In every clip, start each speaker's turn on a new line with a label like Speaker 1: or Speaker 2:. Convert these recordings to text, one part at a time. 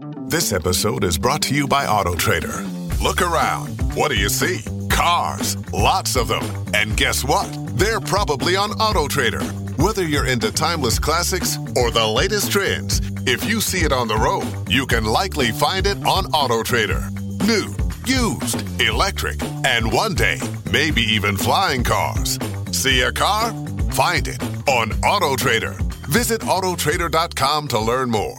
Speaker 1: This episode is brought to you by AutoTrader. Look around. What do you see? Cars, lots of them. And guess what? They're probably on AutoTrader. Whether you're into timeless classics or the latest trends, if you see it on the road, you can likely find it on AutoTrader. New, used, electric, and one day, maybe even flying cars. See a car? Find it on AutoTrader. Visit autotrader.com to learn more.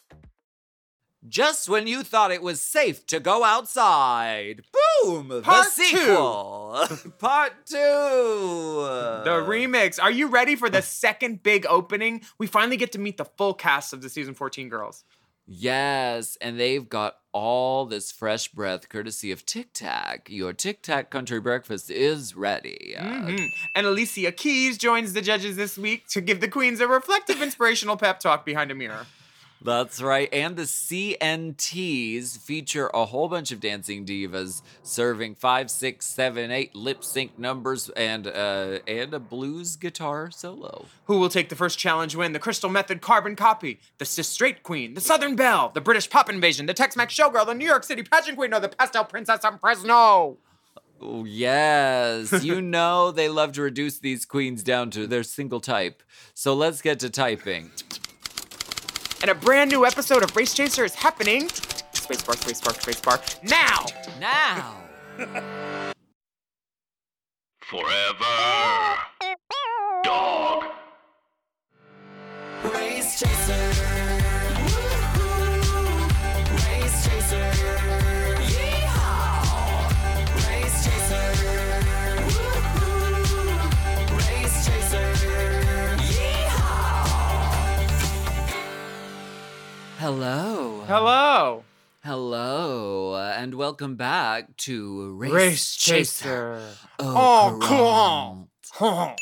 Speaker 2: Just when you thought it was safe to go outside, boom!
Speaker 3: Part
Speaker 2: the sequel, part two.
Speaker 3: The remix. Are you ready for the second big opening? We finally get to meet the full cast of the season 14 girls.
Speaker 2: Yes, and they've got all this fresh breath courtesy of Tic Tac. Your Tic Tac country breakfast is ready.
Speaker 3: Mhm. And Alicia Keys joins the judges this week to give the queens a reflective, inspirational pep talk behind a mirror.
Speaker 2: That's right. And the CNTs feature a whole bunch of dancing divas serving five, six, seven, eight lip sync numbers and uh, and a blues guitar solo.
Speaker 3: Who will take the first challenge win? The Crystal Methyd Carbon Copy, the Cis Straight Queen, the Southern Belle, the British Pop Invasion, the Tex Mex Showgirl, the New York City Pageant Queen, or the Pastel Princess from Fresno.
Speaker 2: Oh, yes. you know they love to reduce these queens down to their single type. So let's get to typing.
Speaker 3: And a brand new episode of Race Chaser is happening. Spacebar, spacebar, spacebar. Now!
Speaker 2: Now.
Speaker 4: Forever. Dog.
Speaker 5: Race Chaser.
Speaker 2: Hello.
Speaker 3: Hello.
Speaker 2: Hello. uh, And welcome back to Race,
Speaker 3: Race Chaser.
Speaker 2: Oh,
Speaker 3: Oh, come on.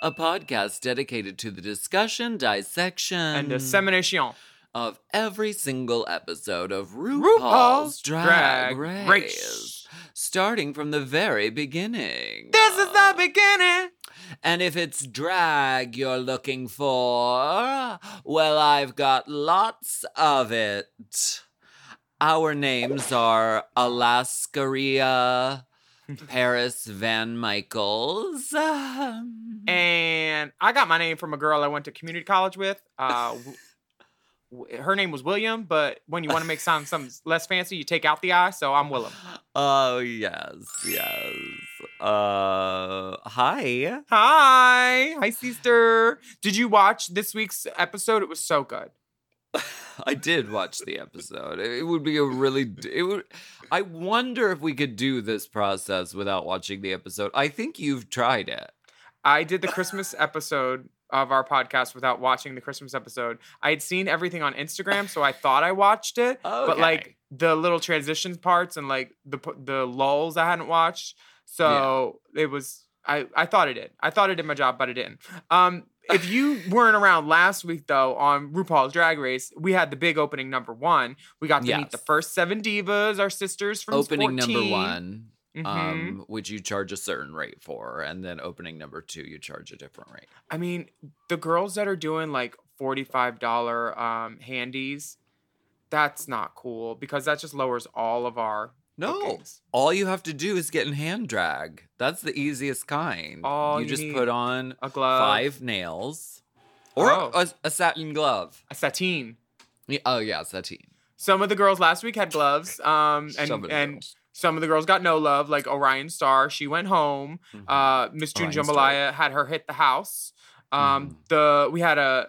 Speaker 2: A podcast dedicated to the discussion, dissection,
Speaker 3: and dissemination.
Speaker 2: of every single episode of RuPaul's,
Speaker 3: RuPaul's
Speaker 2: Drag,
Speaker 3: Drag
Speaker 2: Race,
Speaker 3: Race.
Speaker 2: starting from the very beginning.
Speaker 3: This is the beginning.
Speaker 2: And if it's drag you're looking for, well, I've got lots of it. Our names are Alaskaria, Paris Van Michaels. um,
Speaker 3: And I got my name from a girl I went to community college with. Uh, her name was William, but when you want to make sound something less fancy, you take out the I, so I'm Willem.
Speaker 2: Oh, yes, yes. Uh, hi.
Speaker 3: Hi. Hi, sister. Did you watch this week's episode? It was so good.
Speaker 2: I did watch the episode. It would be a really it would I wonder if we could do this process without watching the episode. I think you've tried it.
Speaker 3: I did the Christmas episode of our podcast without watching the Christmas episode. I had seen everything on Instagram, so I thought I watched it, but like the little transitions parts and like the the lulls I hadn't watched. So it was I I thought it did. I thought it did my job, but it didn't. Um if you weren't around last week though on RuPaul's Drag Race, we had the big opening number 1. We got to meet the first 7 divas, our sisters from
Speaker 2: opening number
Speaker 3: 14.
Speaker 2: 1
Speaker 3: Mhm.
Speaker 2: um which you charge a certain rate for and then opening number 2 you charge a different rate.
Speaker 3: I mean, the girls that are doing like $45 um, handies, that's not cool because that just lowers all of our
Speaker 2: No.
Speaker 3: bookings.
Speaker 2: All you have to do is get in hand drag. That's the easiest kind.
Speaker 3: All
Speaker 2: you
Speaker 3: you
Speaker 2: just put on
Speaker 3: A glove,
Speaker 2: five nails or
Speaker 3: Oh.
Speaker 2: a, a satin glove.
Speaker 3: a sateen.
Speaker 2: Yeah, Oh yeah, sateen.
Speaker 3: Some of the girls last week had gloves, um, and
Speaker 2: Some of the
Speaker 3: and
Speaker 2: girls.
Speaker 3: some of the girls got no love, like Orion Story. She went home.
Speaker 2: Mhm.
Speaker 3: Uh, Miss June
Speaker 2: Orion Story.
Speaker 3: Jambalaya had her hit the house. Um,
Speaker 2: Mhm.
Speaker 3: the we had a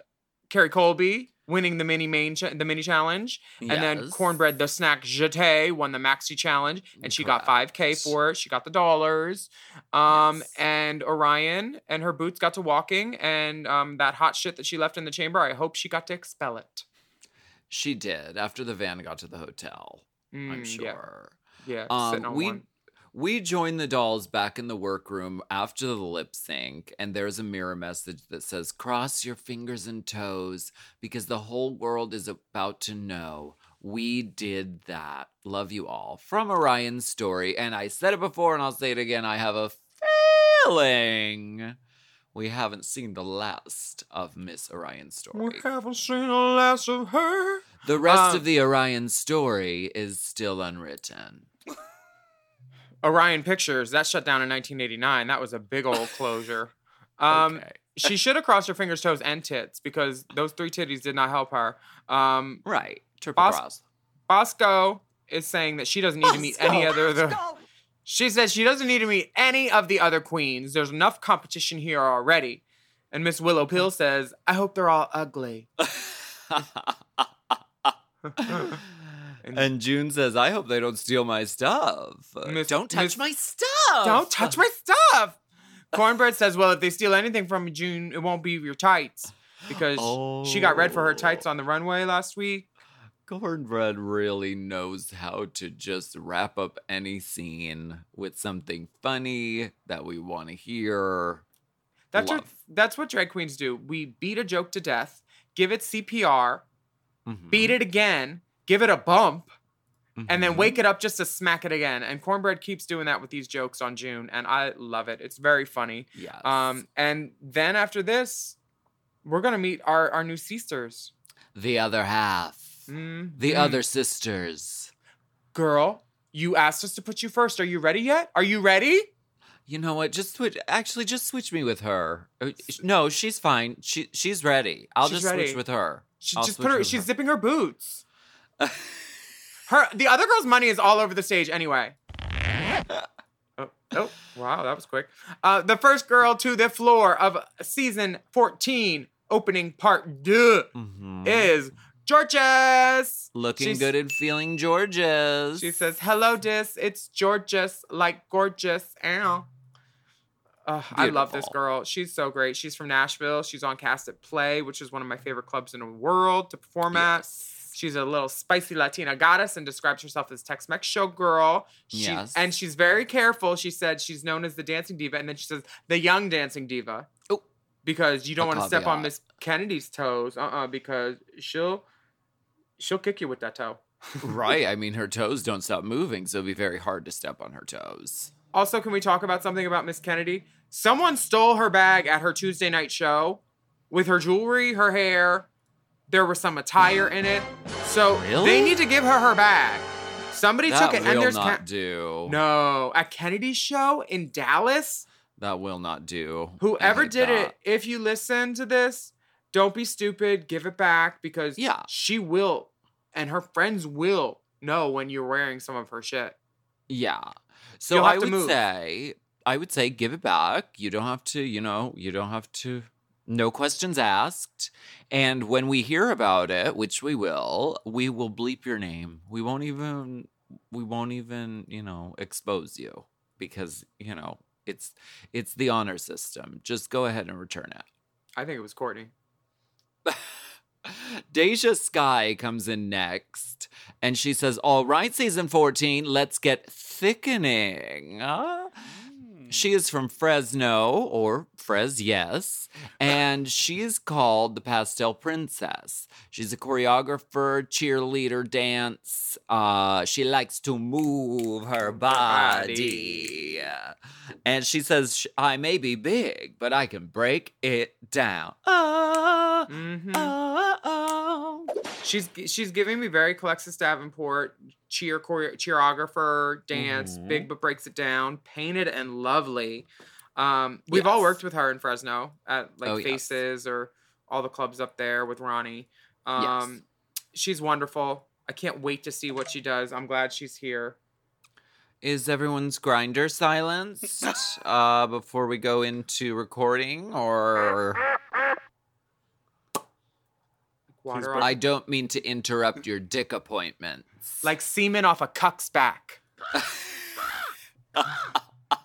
Speaker 3: Kerri Colby winning the mini main cha- the mini challenge, and then Cornbread the snack Jete won the maxi challenge, and she got five k for it. She got the dollars. Um,
Speaker 2: Yes.
Speaker 3: and Orion and her boots got to walking, and um, that hot shit that she left in the chamber. I hope she got to expel it.
Speaker 2: She did after the van got to the hotel. I'm
Speaker 3: Mm, yeah,
Speaker 2: sure.
Speaker 3: Yeah,
Speaker 2: Um,
Speaker 3: sitting on
Speaker 2: we
Speaker 3: one.
Speaker 2: We join the dolls back in the workroom after the lip sync, and there's a mirror message that says, "Cross your fingers and toes because the whole world is about to know." We did that. Love you all. From Orion's story. And I said it before and I'll say it again. I have a feeling we haven't seen the last of Miss Orion's story.
Speaker 3: We haven't seen the last of her.
Speaker 2: The rest
Speaker 3: Um,
Speaker 2: of the Orion story is still unwritten.
Speaker 3: Orion Pictures that shut down in 1989. That was a big old closure. Um,
Speaker 2: okay.
Speaker 3: she should have crossed her fingers, toes, and tits because those three titties did not help her. Um,
Speaker 2: Right. Triple
Speaker 3: Bos-
Speaker 2: cross.
Speaker 3: Bosco is saying that she doesn't need to meet any other the. She says she doesn't need to meet any of the other queens. There's enough competition here already. And Miss Willow Pill says, "I hope they're all ugly."
Speaker 2: and June says, I hope they don't steal my stuff.
Speaker 3: Miss-
Speaker 2: don't touch
Speaker 3: Miss-
Speaker 2: my stuff.
Speaker 3: Don't touch my stuff. Cornbread says, "Well, if they steal anything from June, it won't be your tights." Because she got red for her tights on the runway last week.
Speaker 2: Cornbread really knows how to just wrap up any scene with something funny that we want to hear.
Speaker 3: That's what that's what drag queens do. We beat a joke to death, give it CPR,
Speaker 2: Mhm.
Speaker 3: beat it again, give it a bump, and then
Speaker 2: Mhm.
Speaker 3: wake it up just to smack it again. And Cornbread keeps doing that with these jokes on June, and I love it. It's very funny.
Speaker 2: Yes.
Speaker 3: Um, and then after this, we're gonna meet our our new sisters.
Speaker 2: the other half.
Speaker 3: Mm,
Speaker 2: The other sisters.
Speaker 3: girl, you asked us to put you first. Are you ready yet? Are you ready?
Speaker 2: You know what? Just switch. Actually, just switch me with her. Uh, No, she's fine. She she's ready. I'll
Speaker 3: She's
Speaker 2: just
Speaker 3: ready.
Speaker 2: switch with her.
Speaker 3: She
Speaker 2: I'll
Speaker 3: just put her. She's zipping her boots. her the other girl's money is all over the stage anyway. oh, oh, wow, that was quick. Uh, the first girl to the floor of season 14, opening part deux,
Speaker 2: Mhm.
Speaker 3: is Jorgeous.
Speaker 2: Looking
Speaker 3: She's-
Speaker 2: good and feeling Jorgeous.
Speaker 3: She says, "Hello, Dis. It's Jorgeous, like gorgeous." Ow. Uh, I love this girl. She's so great. She's from Nashville. She's on Cast at Play, which is one of my favorite clubs in the world to perform at.
Speaker 2: Yes.
Speaker 3: She's a little spicy Latina goddess and describes herself as Tex-Mex show girl. She,
Speaker 2: Yes.
Speaker 3: And she's very careful. She said she's known as the dancing diva, and then she says the young dancing diva.
Speaker 2: Oh.
Speaker 3: Because you don't want to step on. Miss Kennedy's toes. Uh-uh, because she'll she'll kick you with that toe.
Speaker 2: right. I mean, her toes don't stop moving, so it'd be very hard to step on her toes.
Speaker 3: Also, can we talk about something about Miss Kennedy? Someone stole her bag at her Tuesday night show with her jewelry, her hair. There was some attire in it. So
Speaker 2: Really?
Speaker 3: they need to give her her bag. Somebody
Speaker 2: that
Speaker 3: took it,
Speaker 2: will
Speaker 3: and there's
Speaker 2: not do.
Speaker 3: no at Kennedy's show in Dallas.
Speaker 2: that will not do.
Speaker 3: Whoever did
Speaker 2: that.
Speaker 3: it, if you listen to this, don't be stupid. Give it back because
Speaker 2: Yeah.
Speaker 3: she will, and her friends will know when you're wearing some of her shit.
Speaker 2: Yeah. So I would
Speaker 3: move.
Speaker 2: say, I would say, give it back. You don't have to, you know, you don't have to. No questions asked. And when we hear about it, which we will, we will bleep your name. We won't even, we won't even, you know, expose you because you know it's it's the honor system. Just go ahead and return it.
Speaker 3: I think it was Courtney.
Speaker 2: Deja Skye comes in next, and she says, All right, season 14, let's get thickening. Huh? She is from Fresno, or Fres, yes, and she is called the Pastel Princess. She's a choreographer, cheerleader, dance. Uh, she likes to move her body. And she says, I may be big, but I can break it down. Ah,
Speaker 3: Mm-hmm.
Speaker 2: ah, ah.
Speaker 3: She's she's giving me very Alexis Davenport cheer choreo- cheerographer dance,
Speaker 2: Mhm.
Speaker 3: big but breaks it down, painted and lovely. Um, we've all worked with her in Fresno at like
Speaker 2: Oh, yes.
Speaker 3: Faces or all the clubs up there with Ronnie. Um, she's wonderful. I can't wait to see what she does. I'm glad she's here.
Speaker 2: Is everyone's grinder silenced uh, before we go into recording? Or
Speaker 3: Water
Speaker 2: I
Speaker 3: on,
Speaker 2: don't mean to interrupt your dick appointments.
Speaker 3: like semen off a cuck's back.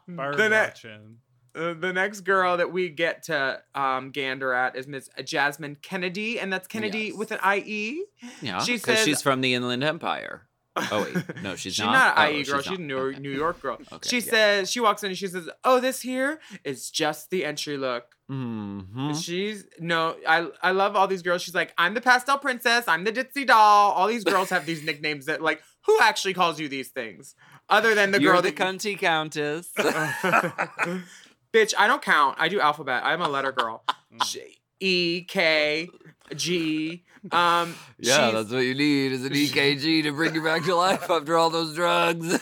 Speaker 6: Bird
Speaker 3: The ne- Uh, the next girl that we get to um, gander at is Miss Jasmine Kennedie, and that's Kennedie
Speaker 2: Yes.
Speaker 3: with an IE.
Speaker 2: Yeah,
Speaker 3: She
Speaker 2: because
Speaker 3: says-
Speaker 2: she's from the Inland Empire. Oh wait, no, she's,
Speaker 3: She's
Speaker 2: not.
Speaker 3: not,
Speaker 2: Oh,
Speaker 3: an IE girl. She's,
Speaker 2: not.
Speaker 3: a New,
Speaker 2: Okay.
Speaker 3: New York girl.
Speaker 2: Okay,
Speaker 3: she
Speaker 2: yeah.
Speaker 3: says she walks in and she says, "Oh, this here is just the entry look."
Speaker 2: Mhm.
Speaker 3: She's no, I I love all these girls. She's like, I'm the pastel princess. I'm the ditzy doll. All these girls have these nicknames that like, who actually calls you these things? Other than the
Speaker 2: You're
Speaker 3: girl
Speaker 2: the
Speaker 3: that
Speaker 2: cunty countess.
Speaker 3: Bitch, I don't count. I do alphabet. I'm a letter girl. J- E K G. Um,
Speaker 2: yeah,
Speaker 3: she's-
Speaker 2: that's what you need is an EKG to bring you back to life after all those drugs.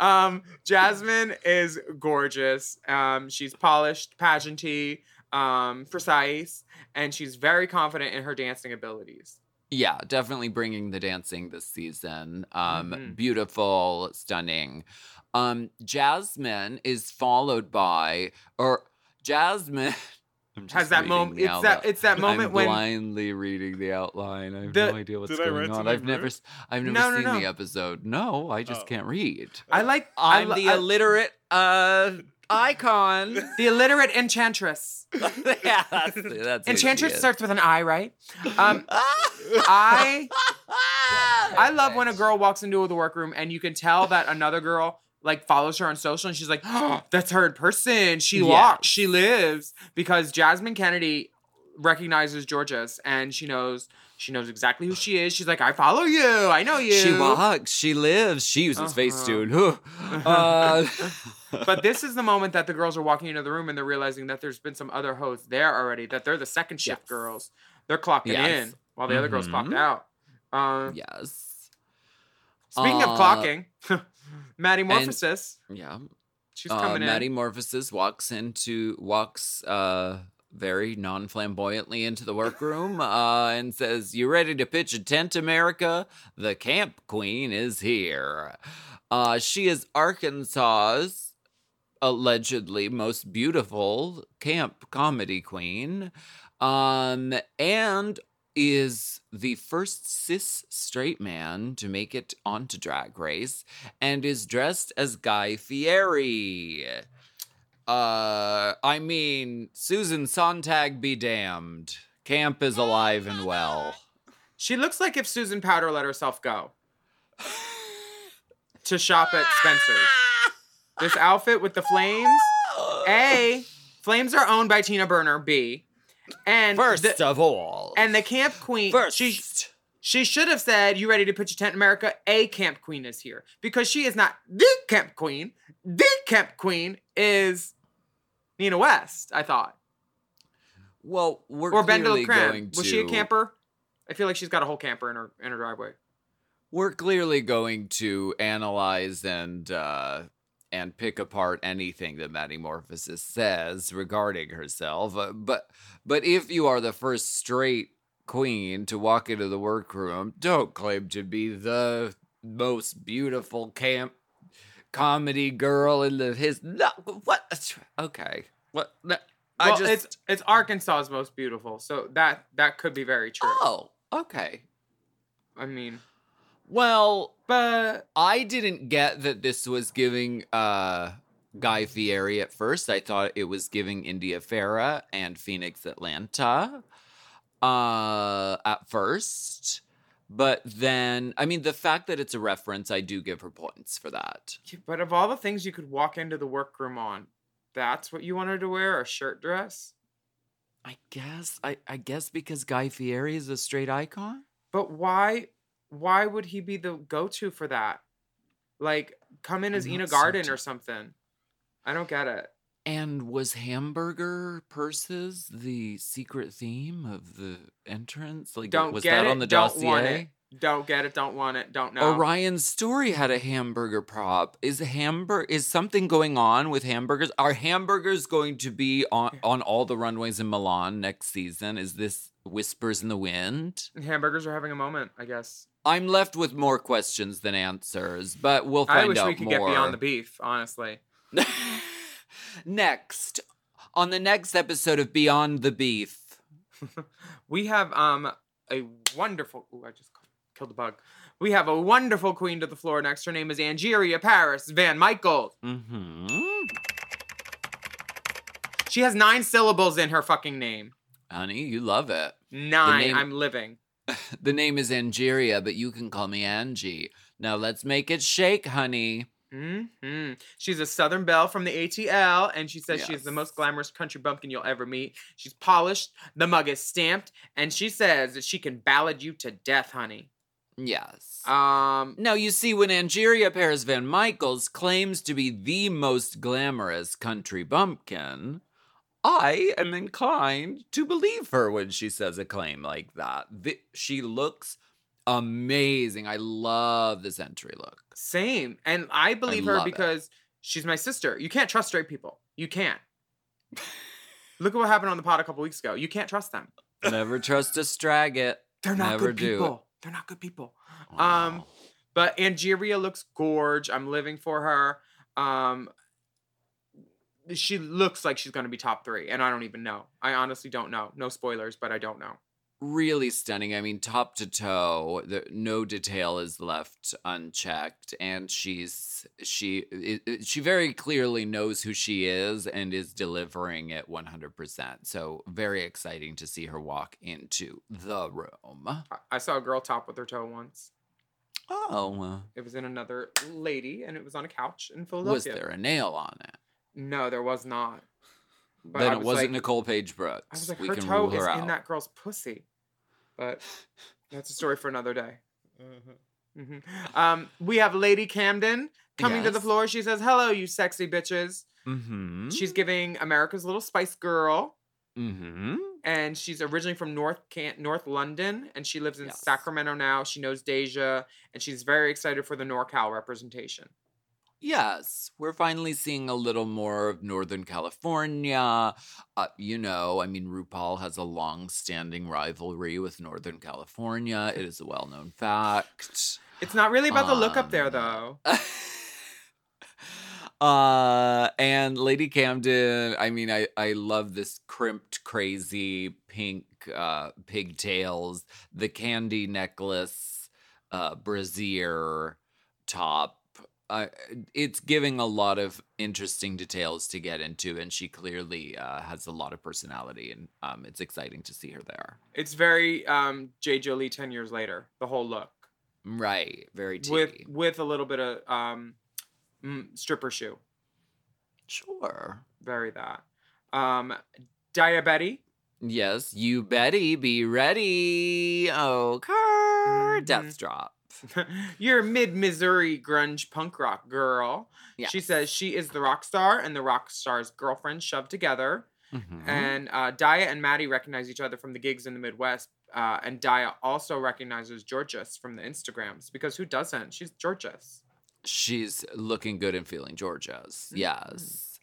Speaker 3: um, Jasmine is gorgeous. Um, she's polished, pageanty, um, precise, and she's very confident in her dancing abilities.
Speaker 2: yeah, definitely bringing the dancing this season. Um,
Speaker 3: Mhm.
Speaker 2: Beautiful, stunning. Um, Jasmine is followed by, or Jasmine.
Speaker 3: Has that moment?
Speaker 2: the
Speaker 3: It's that.
Speaker 2: outline.
Speaker 3: It's that moment
Speaker 2: I'm
Speaker 3: when.
Speaker 2: blindly reading the outline. I have
Speaker 3: The-
Speaker 2: no idea what's
Speaker 6: Did I write
Speaker 2: going on. I've never,
Speaker 6: rude?
Speaker 2: s- I've never
Speaker 3: No, no,
Speaker 2: seen the episode. No, I just
Speaker 6: Oh.
Speaker 2: can't read.
Speaker 3: I like. I
Speaker 2: I'm
Speaker 3: li-
Speaker 2: the
Speaker 3: I-
Speaker 2: illiterate uh, icon.
Speaker 3: the illiterate enchantress.
Speaker 2: yeah, that's, that's
Speaker 3: Enchantress starts with an I, right? Um, I I love when a girl walks into the workroom and you can tell that another girl like follows her on social and she's like, oh, that's her in person. She walks, she lives. Because Jasmine Kennedie recognizes Jorgeous and she knows she knows exactly who she is. She's like, I follow you. I know you.
Speaker 2: She walks, she lives, she uses
Speaker 3: Uh-huh.
Speaker 2: Facetune. uh,
Speaker 3: But this is the moment that the girls are walking into the room and they're realizing that there's been some other hosts there already, that they're the second shift
Speaker 2: Yes.
Speaker 3: girls. They're clocking
Speaker 2: Yes.
Speaker 3: in while the other girls clocked
Speaker 2: Mhm.
Speaker 3: out. Um,
Speaker 2: yes.
Speaker 3: Speaking of
Speaker 2: Uh,
Speaker 3: clocking, Maddie Morphosis,
Speaker 2: Yeah.
Speaker 3: she's
Speaker 2: Uh,
Speaker 3: coming in.
Speaker 2: Maddie Morphosis walks into walks uh very non-flamboyantly into the workroom uh, and says, "You ready to pitch a tent, America? The Camp Queen is here. Uh, she is Arkansas's allegedly most beautiful camp comedy queen, um, and is the first cis straight man to make it onto Drag Race, and is dressed as Guy Fieri." Uh, I mean, Susan Sontag be damned. Camp is alive and well.
Speaker 3: She looks like if Susan Powter let herself go to shop at Spencer's. This outfit with the flames. A, flames are owned by Tina Burner. B, and
Speaker 2: First
Speaker 3: the,
Speaker 2: of all,
Speaker 3: and the camp queen.
Speaker 2: first,
Speaker 3: She she should have said, "You ready to pitch a tent, in America?" A camp queen is here because she is not the camp queen. The camp queen is Nina West. I thought,
Speaker 2: well, we're
Speaker 3: or Ben de la
Speaker 2: clearly going to.
Speaker 3: Was she a camper? I feel like she's got a whole camper in her in her driveway.
Speaker 2: We're clearly going to analyze and uh, and pick apart anything that Maddie Morphosis says regarding herself. Uh, but but if you are the first straight queen to walk into the workroom, don't claim to be the most beautiful camp comedy girl in the his. No, what? Okay. What? No, I
Speaker 3: Well,
Speaker 2: just.
Speaker 3: it's it's Arkansas's most beautiful, so that that could be very true.
Speaker 2: oh, okay.
Speaker 3: I mean,
Speaker 2: Well,
Speaker 3: but
Speaker 2: I didn't get that this was giving uh Guy Fieri at first. I thought it was giving India Ferrah and Phoenix Atlanta uh at first. But then I mean the fact that it's a reference, I do give her points for that.
Speaker 3: but of all the things you could walk into the workroom on, that's what you wanted to wear a shirt dress.
Speaker 2: I guess I, I guess because Guy Fieri is a straight icon?
Speaker 3: But why why would he be the go to for that? Like come in as Ina
Speaker 2: Garten
Speaker 3: or something. I don't get it.
Speaker 2: And was hamburger purses the secret theme of the entrance? Like
Speaker 3: Don't
Speaker 2: was
Speaker 3: get
Speaker 2: that
Speaker 3: it.
Speaker 2: on the
Speaker 3: don't
Speaker 2: dossier?
Speaker 3: want it. Don't get it. Don't want it. Don't know.
Speaker 2: Orion's story had a hamburger prop. Is hamburger is something going on with hamburgers? Are hamburgers going to be on on all the runways in Milan next season? Is this whispers in the wind?
Speaker 3: Hamburgers are having a moment, I guess.
Speaker 2: I'm left with more questions than answers, but we'll find out.
Speaker 3: I wish we could
Speaker 2: more.
Speaker 3: get beyond the beef, honestly.
Speaker 2: next, on the next episode of Beyond the Beef.
Speaker 3: We have um a wonderful. Ooh, I just. killed a bug. We have a wonderful queen to the floor next. Her name is Angeria Paris Van Michael.
Speaker 2: Mm-hmm.
Speaker 3: She has nine syllables in her fucking name.
Speaker 2: Honey, you love it.
Speaker 3: Nine.
Speaker 2: name-
Speaker 3: I'm living.
Speaker 2: The name is Angeria, but you can call me Angie. Now let's make it shake, honey.
Speaker 3: hmm She's a Southern Belle from the ATL, and she says she's the most glamorous country bumpkin you'll ever meet. She's polished, the mug is stamped, and she says that she can ballad you to death, honey.
Speaker 2: Yes.
Speaker 3: Um,
Speaker 2: Now, you see, when Angeria Paris Van Michaels claims to be the most glamorous country bumpkin, I am inclined to believe her when she says a claim like that. The- she looks amazing. I love this entry look.
Speaker 3: same, and I believe her
Speaker 2: love it.
Speaker 3: because she's my sister. You can't trust straight people. You can't. Look at what happened on the pod a couple weeks ago. You can't trust them.
Speaker 2: Never trust a straggot.
Speaker 3: They're not
Speaker 2: Never
Speaker 3: good people. They're not good people. Um, But Angeria looks gorge. I'm living for her. Um, she looks like she's going to be top three, and I don't even know. I honestly don't know. No spoilers, but I don't know.
Speaker 2: really stunning. I mean, top to toe, the, no detail is left unchecked, and she's she it, it- she very clearly knows who she is and is delivering it one hundred percent. So very exciting to see her walk into the room.
Speaker 3: I, I saw a girl top with her toe once.
Speaker 2: Oh,
Speaker 3: It was in another lady, and it was on a couch in Philadelphia.
Speaker 2: was there a nail on it?
Speaker 3: No, there was not. But
Speaker 2: then
Speaker 3: I
Speaker 2: it
Speaker 3: was
Speaker 2: wasn't
Speaker 3: like,
Speaker 2: Nicole Paige Brooks.
Speaker 3: I was like,
Speaker 2: we
Speaker 3: her toe
Speaker 2: rule her
Speaker 3: is
Speaker 2: out.
Speaker 3: in that girl's pussy. But that's a story for another day. Mhm. Um, we have Lady Camden coming to the floor. She says, "Hello, you sexy bitches."
Speaker 2: Mm-hmm.
Speaker 3: She's giving America's Little Spice Girl,
Speaker 2: mm-hmm.
Speaker 3: and she's originally from North Can- North London, and she lives in
Speaker 2: Yes.
Speaker 3: Sacramento now. She knows Deja, and she's very excited for the NorCal representation.
Speaker 2: Yes, we're finally seeing a little more of Northern California. Uh, you know, I mean, RuPaul has a long standing rivalry with Northern California. It is a well known fact.
Speaker 3: It's not really about the look up there,
Speaker 2: Um,
Speaker 3: though.
Speaker 2: uh and lady camden i mean i i love this crimped crazy pink uh pigtails the candy necklace uh brassiere top uh, it's giving a lot of interesting details to get into and she clearly uh, has a lot of personality and um, it's exciting to see her there
Speaker 3: It's very um, J. Jolie ten years later. The whole look
Speaker 2: right very
Speaker 3: with with a little bit of um, mm, stripper shoe.
Speaker 2: sure
Speaker 3: Very that. Um, Daya Betty.
Speaker 2: Yes, you Betty, be ready. Oh, car
Speaker 3: Mhm.
Speaker 2: death drop.
Speaker 3: You're mid Missouri grunge punk rock girl. She says she is the rock star and the rock star's girlfriend shoved together.
Speaker 2: Mhm.
Speaker 3: And uh, Daya and Maddie recognize each other from the gigs in the Midwest. Uh, and Daya also recognizes Jorgeous from the Instagrams because who doesn't? She's Jorgeous.
Speaker 2: she's looking good and feeling Georgia's.
Speaker 3: Mm-hmm.
Speaker 2: Yes.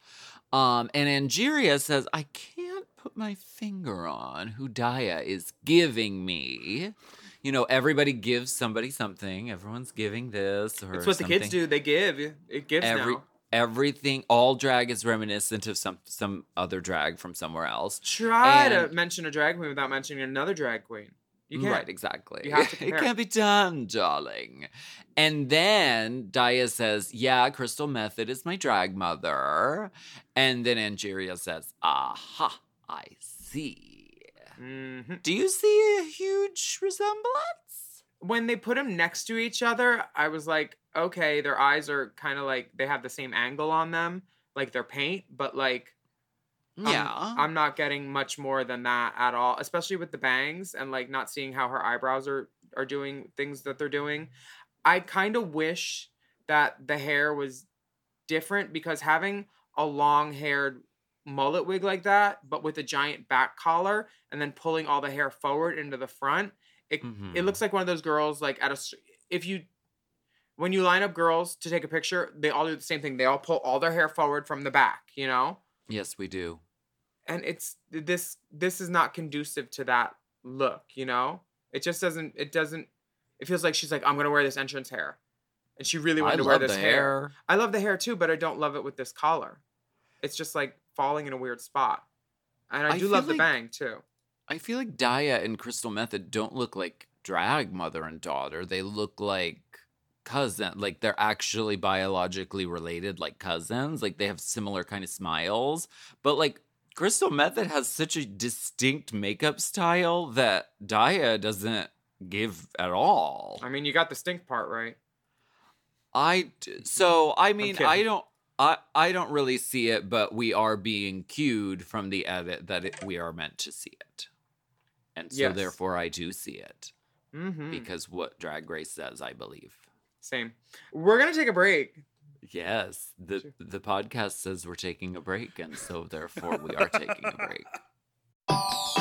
Speaker 2: Um, and Angeria says, I can't put my finger on who Daya is giving me. You know, everybody gives somebody something. Everyone's giving this or something.
Speaker 3: It's what the kids do. They give. It gives
Speaker 2: Every
Speaker 3: now.
Speaker 2: everything, all drag is reminiscent of some some other drag from somewhere else.
Speaker 3: Try to mention a drag queen without mentioning another drag queen. You can't.
Speaker 2: Right, exactly.
Speaker 3: You have to
Speaker 2: it can't be done, darling. And then Daya says, Yeah, Crystal Methyd is my drag mother. And then Angeria says, Aha, I see.
Speaker 3: Mhm.
Speaker 2: Do you see a huge resemblance?
Speaker 3: When they put them next to each other, I was like, okay, their eyes are kind of like they have the same angle on them, like their paint, but like I'm-
Speaker 2: Yeah.
Speaker 3: I'm not getting much more than that at all, especially with the bangs and like not seeing how her eyebrows are are doing things that they're doing. I kind of wish that the hair was different because having a long-haired mullet wig like that, but with a giant back collar and then pulling all the hair forward into the front, it it
Speaker 2: Mhm.
Speaker 3: looks like one of those girls like at a if you when you line up girls to take a picture, they all do the same thing. They all pull all their hair forward from the back, you know?
Speaker 2: yes, we do.
Speaker 3: and it's this this is not conducive to that look you know it just doesn't it doesn't it feels like she's like i'm gonna wear this entrance hair and she really
Speaker 2: I
Speaker 3: wanted to wear this hair.
Speaker 2: hair.
Speaker 3: i love the hair too but i don't love it with this collar it's just like falling in a weird spot. And i
Speaker 2: I
Speaker 3: do love the bang too.
Speaker 2: I feel like Daya and Crystal Methyd don't look like drag mother and daughter. They look like cousin like they're actually biologically related like cousins. Like they have similar kind of smiles. But like crystal methyd has such a distinct makeup style that daya doesn't give at all.
Speaker 3: I mean, you got the stink part right.
Speaker 2: I so i mean i don't I, I don't really see it, but we are being cued from the edit that it, we are meant to see it. And so
Speaker 3: Yes.
Speaker 2: therefore I do see it
Speaker 3: Mm-hmm.
Speaker 2: because what Drag Race says, I believe.
Speaker 3: Same. We're gonna take a break.
Speaker 2: Yes, the the podcast says we're taking a break, and so therefore we are taking a break.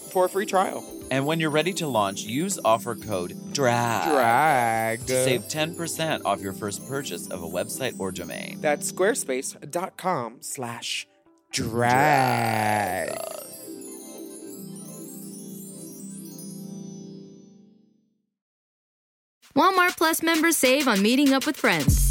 Speaker 3: for a free trial.
Speaker 2: And when you're ready to launch, use offer code DRAG,
Speaker 3: Drag.
Speaker 2: to save 10% off your first purchase of a website or domain.
Speaker 3: That's squarespace.com slash drag.
Speaker 6: Walmart Plus members save on meeting up with friends.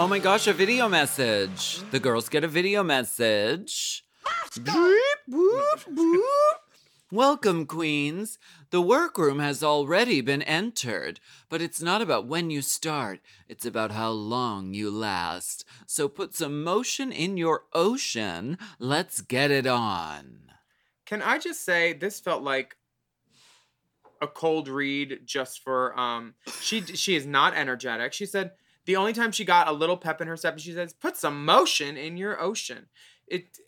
Speaker 2: Oh my gosh, a video message. The girls get a video message. Welcome, queens. The workroom has already been entered, but it's not about when you start, it's about how long you last. So put some motion in your ocean. Let's get it on.
Speaker 3: Can I just say this felt like a cold read just for um she she is not energetic. She said the only time she got a little pep in her step she says put some motion in your ocean. It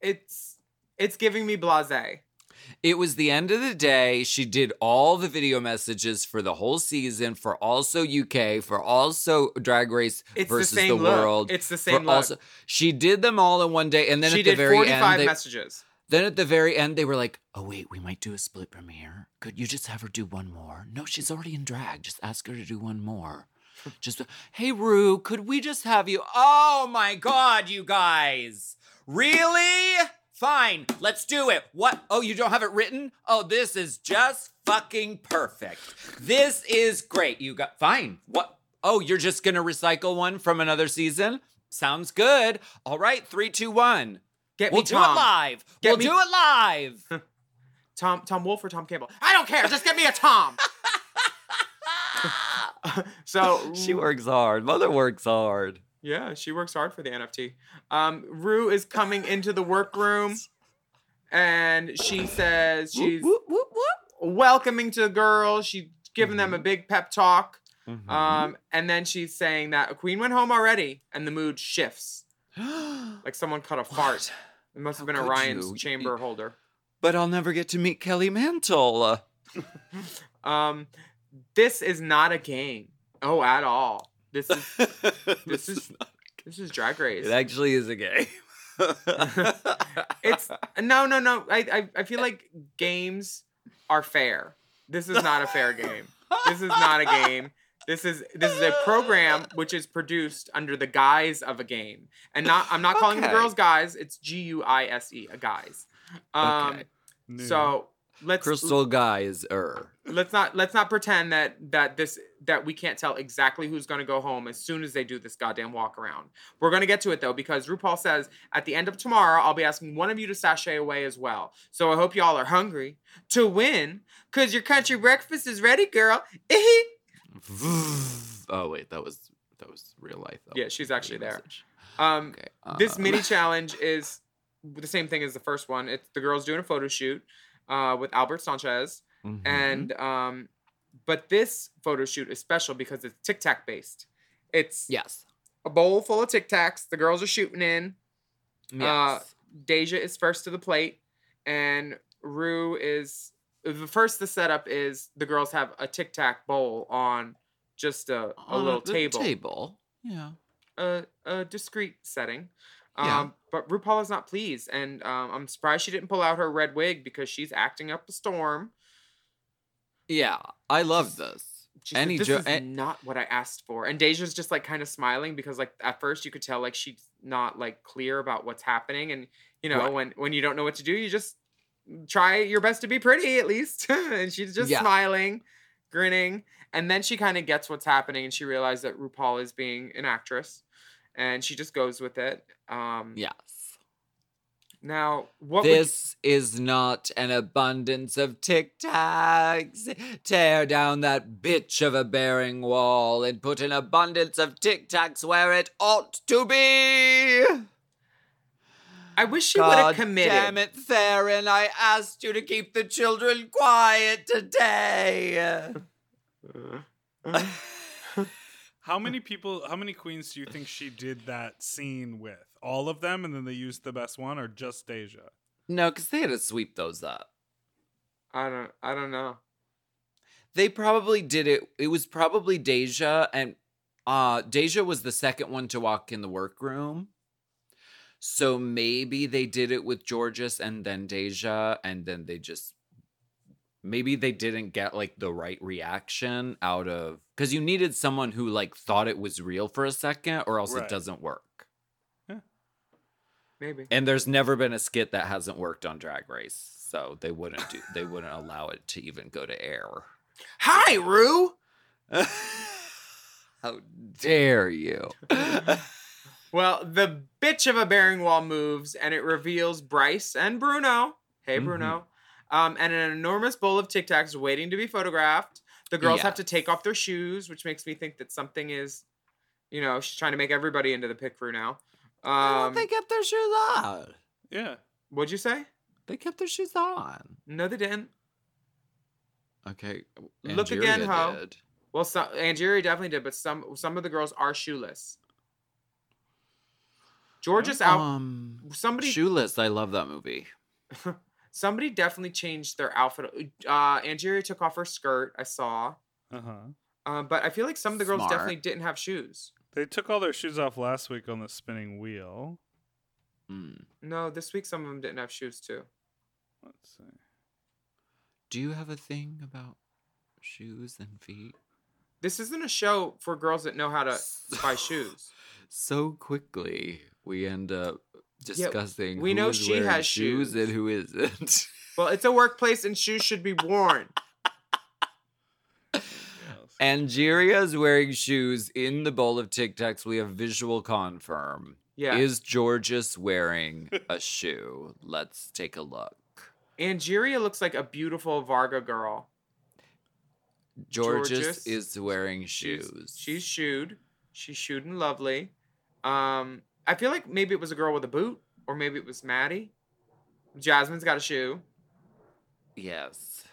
Speaker 3: it's it's giving me blasé.
Speaker 2: It was the end of the day. She did all the video messages for the whole season, for also UK, for also Drag Race
Speaker 3: It's the
Speaker 2: versus
Speaker 3: same
Speaker 2: the
Speaker 3: look.
Speaker 2: world.
Speaker 3: It's the same look.
Speaker 2: Also, she did them all in one day, and then
Speaker 3: she
Speaker 2: at the very
Speaker 3: 45
Speaker 2: end, they,
Speaker 3: messages.
Speaker 2: then at the very end, they were like, "Oh wait, we might do a split premiere. Could you just have her do one more? No, she's already in drag. Just ask her to do one more." Just, hey Rue, could we just have you? Oh my God, you guys! Really? Fine, let's do it. What? Oh, you don't have it written? Oh, this is just fucking perfect. This is great. You got fine. What? Oh, you're just gonna recycle one from another season? Sounds good. All right, three, two, one.
Speaker 3: Get
Speaker 2: we'll
Speaker 3: me
Speaker 2: do
Speaker 3: Tom.
Speaker 2: it live.
Speaker 3: Get
Speaker 2: we'll
Speaker 3: me-
Speaker 2: do it live.
Speaker 3: Tom Tom Wolf or Tom Campbell? I don't care. Just get me a Tom. so
Speaker 2: she works hard. Mother works hard.
Speaker 3: Yeah, she works hard for the NFT. Um, Rue is coming into the workroom, and she says she's welcoming to the girls. She's giving them a big pep talk.
Speaker 2: Mm-hmm.
Speaker 3: Um, and then she's saying that a queen went home already, and the mood shifts. like someone cut a fart. It must have been
Speaker 2: How could
Speaker 3: Orion's
Speaker 2: you?
Speaker 3: chamber holder.
Speaker 2: But I'll never get to meet Kelly Mantle.
Speaker 3: Um, this is not a game. Oh, at all. This is
Speaker 2: this
Speaker 3: is- this is Drag Race.
Speaker 2: It actually is a game.
Speaker 3: it's no, no, no. I, I, I feel like games are fair. This is not a fair game. This is not a game. This is this is a program which is produced under the guise of a game, and not. I'm not calling the girls guys. It's G U I S E, a guys. Um,
Speaker 2: Okay.
Speaker 7: New.
Speaker 3: so let's
Speaker 2: Crystal guys er.
Speaker 3: let's not let's not pretend that that this that we can't tell exactly who's going to go home as soon as they do this goddamn walk around. We're going to get to it though because RuPaul says at the end of tomorrow I'll be asking one of you to sashay away as well. So I hope y'all are hungry to win cuz your country breakfast is ready, girl.
Speaker 2: oh wait, that was that was real life. That
Speaker 3: Yeah, she's actually there. um
Speaker 2: Okay.
Speaker 3: this
Speaker 2: uh,
Speaker 3: mini challenge is the same thing as the first one. It's the girls doing a photo shoot uh, with Albert Sanchez.
Speaker 2: mhm.
Speaker 3: and um but this photo shoot is special because it's tic tac based it's
Speaker 2: yes,
Speaker 3: a bowl full of tic tacs the girls are shooting in
Speaker 2: yes.
Speaker 3: uh, deja is first to the plate and rue is the first the setup is the girls have a tic tac bowl on just a, a
Speaker 2: On
Speaker 3: little table
Speaker 2: Table. Yeah.
Speaker 3: a, a discreet setting
Speaker 2: Yeah.
Speaker 3: um, but RuPaul is not pleased, and um, I'm surprised she didn't pull out her red wig because she's acting up a storm.
Speaker 2: Yeah, I love this.
Speaker 3: She's like, this
Speaker 2: jo-
Speaker 3: is
Speaker 2: an-
Speaker 3: not what I asked for. And Deja's just like kind of smiling because like at first you could tell like she's not like clear about what's happening. And you know,
Speaker 2: Right.
Speaker 3: when when you don't know what to do, you just try your best to be pretty at least. and she's just
Speaker 2: Yeah.
Speaker 3: smiling, grinning. And then she kind of gets what's happening and she realized that RuPaul is being an actress. And she just goes with it. Um
Speaker 2: Yes.
Speaker 3: now what you-
Speaker 2: This is not an abundance of tic tacs. Tear down that bitch of a bearing wall and put an abundance of tic tacs where it ought to be.
Speaker 3: I wish she would have committed.
Speaker 2: Damn it, Theron! I asked you to keep the children quiet today.
Speaker 7: How many people? How many queens do you think she did that scene with? All of them, and then they used the best one, or just Deja?
Speaker 2: no, because they had to sweep those up.
Speaker 3: I don't I don't know.
Speaker 2: They probably did it. It was probably Deja, and uh Deja was the second one to walk in the workroom. So maybe they did it with Jorgeous and then Deja, and then they just maybe they didn't get like the right reaction out of because you needed someone who like thought it was real for a second, or else
Speaker 7: Right.
Speaker 2: it doesn't work.
Speaker 3: Maybe.
Speaker 2: And there's never been a skit that hasn't worked on Drag Race, so they wouldn't do. They wouldn't allow it to even go to air.
Speaker 3: Hi, Rue.
Speaker 2: How dare you?
Speaker 3: Well, the bitch of a bearing wall moves and it reveals Bryce and Bruno. Hey,
Speaker 2: Mhm.
Speaker 3: Bruno. Um, and an enormous bowl of Tic Tacs waiting to be photographed. The girls have to take off their shoes, which makes me think that something is, you know, she's trying to make everybody into the pick crew now.
Speaker 2: Oh,
Speaker 3: Um,
Speaker 2: they kept their shoes on.
Speaker 7: Yeah.
Speaker 3: what'd you say?
Speaker 2: They kept their shoes on.
Speaker 3: No, they didn't.
Speaker 2: Okay.
Speaker 3: Look again,
Speaker 2: Angeria
Speaker 3: ho.
Speaker 2: did.
Speaker 3: Well, some, Angeria definitely did, but some some of the girls are shoeless. George's out.
Speaker 2: Um,
Speaker 3: somebody
Speaker 2: shoeless. I love that movie.
Speaker 3: somebody definitely changed their outfit. Uh, Angeria took off her skirt. I saw.
Speaker 7: Uh huh.
Speaker 3: Uh, but I feel like some of the girls
Speaker 2: Smart.
Speaker 3: definitely didn't have shoes.
Speaker 7: They took all their shoes off last week on the spinning wheel.
Speaker 2: Mm.
Speaker 3: No, this week some of them didn't have shoes too.
Speaker 7: Let's see.
Speaker 2: Do you have a thing about shoes and feet?
Speaker 3: This isn't a show for girls that know how to buy shoes.
Speaker 2: So quickly, we end up discussing.
Speaker 3: we know she has
Speaker 2: shoes
Speaker 3: shoes.
Speaker 2: and who isn't.
Speaker 3: Well, it's a workplace and shoes should be worn.
Speaker 7: Yeah, let's-
Speaker 2: wearing shoes in the bowl of Tic Tacs. We have visual confirm.
Speaker 3: Yeah.
Speaker 2: Is Jorgeous wearing a shoe? Let's take a look.
Speaker 3: Angeria looks like a beautiful Varga girl.
Speaker 2: Jorgeous,
Speaker 3: Jorgeous
Speaker 2: is wearing
Speaker 3: She's-
Speaker 2: shoes.
Speaker 3: She's shoed. She's shoed and lovely. Um, I feel like maybe it was a girl with a boot, or maybe it was Maddie. Jasmine's got a shoe.
Speaker 2: yes.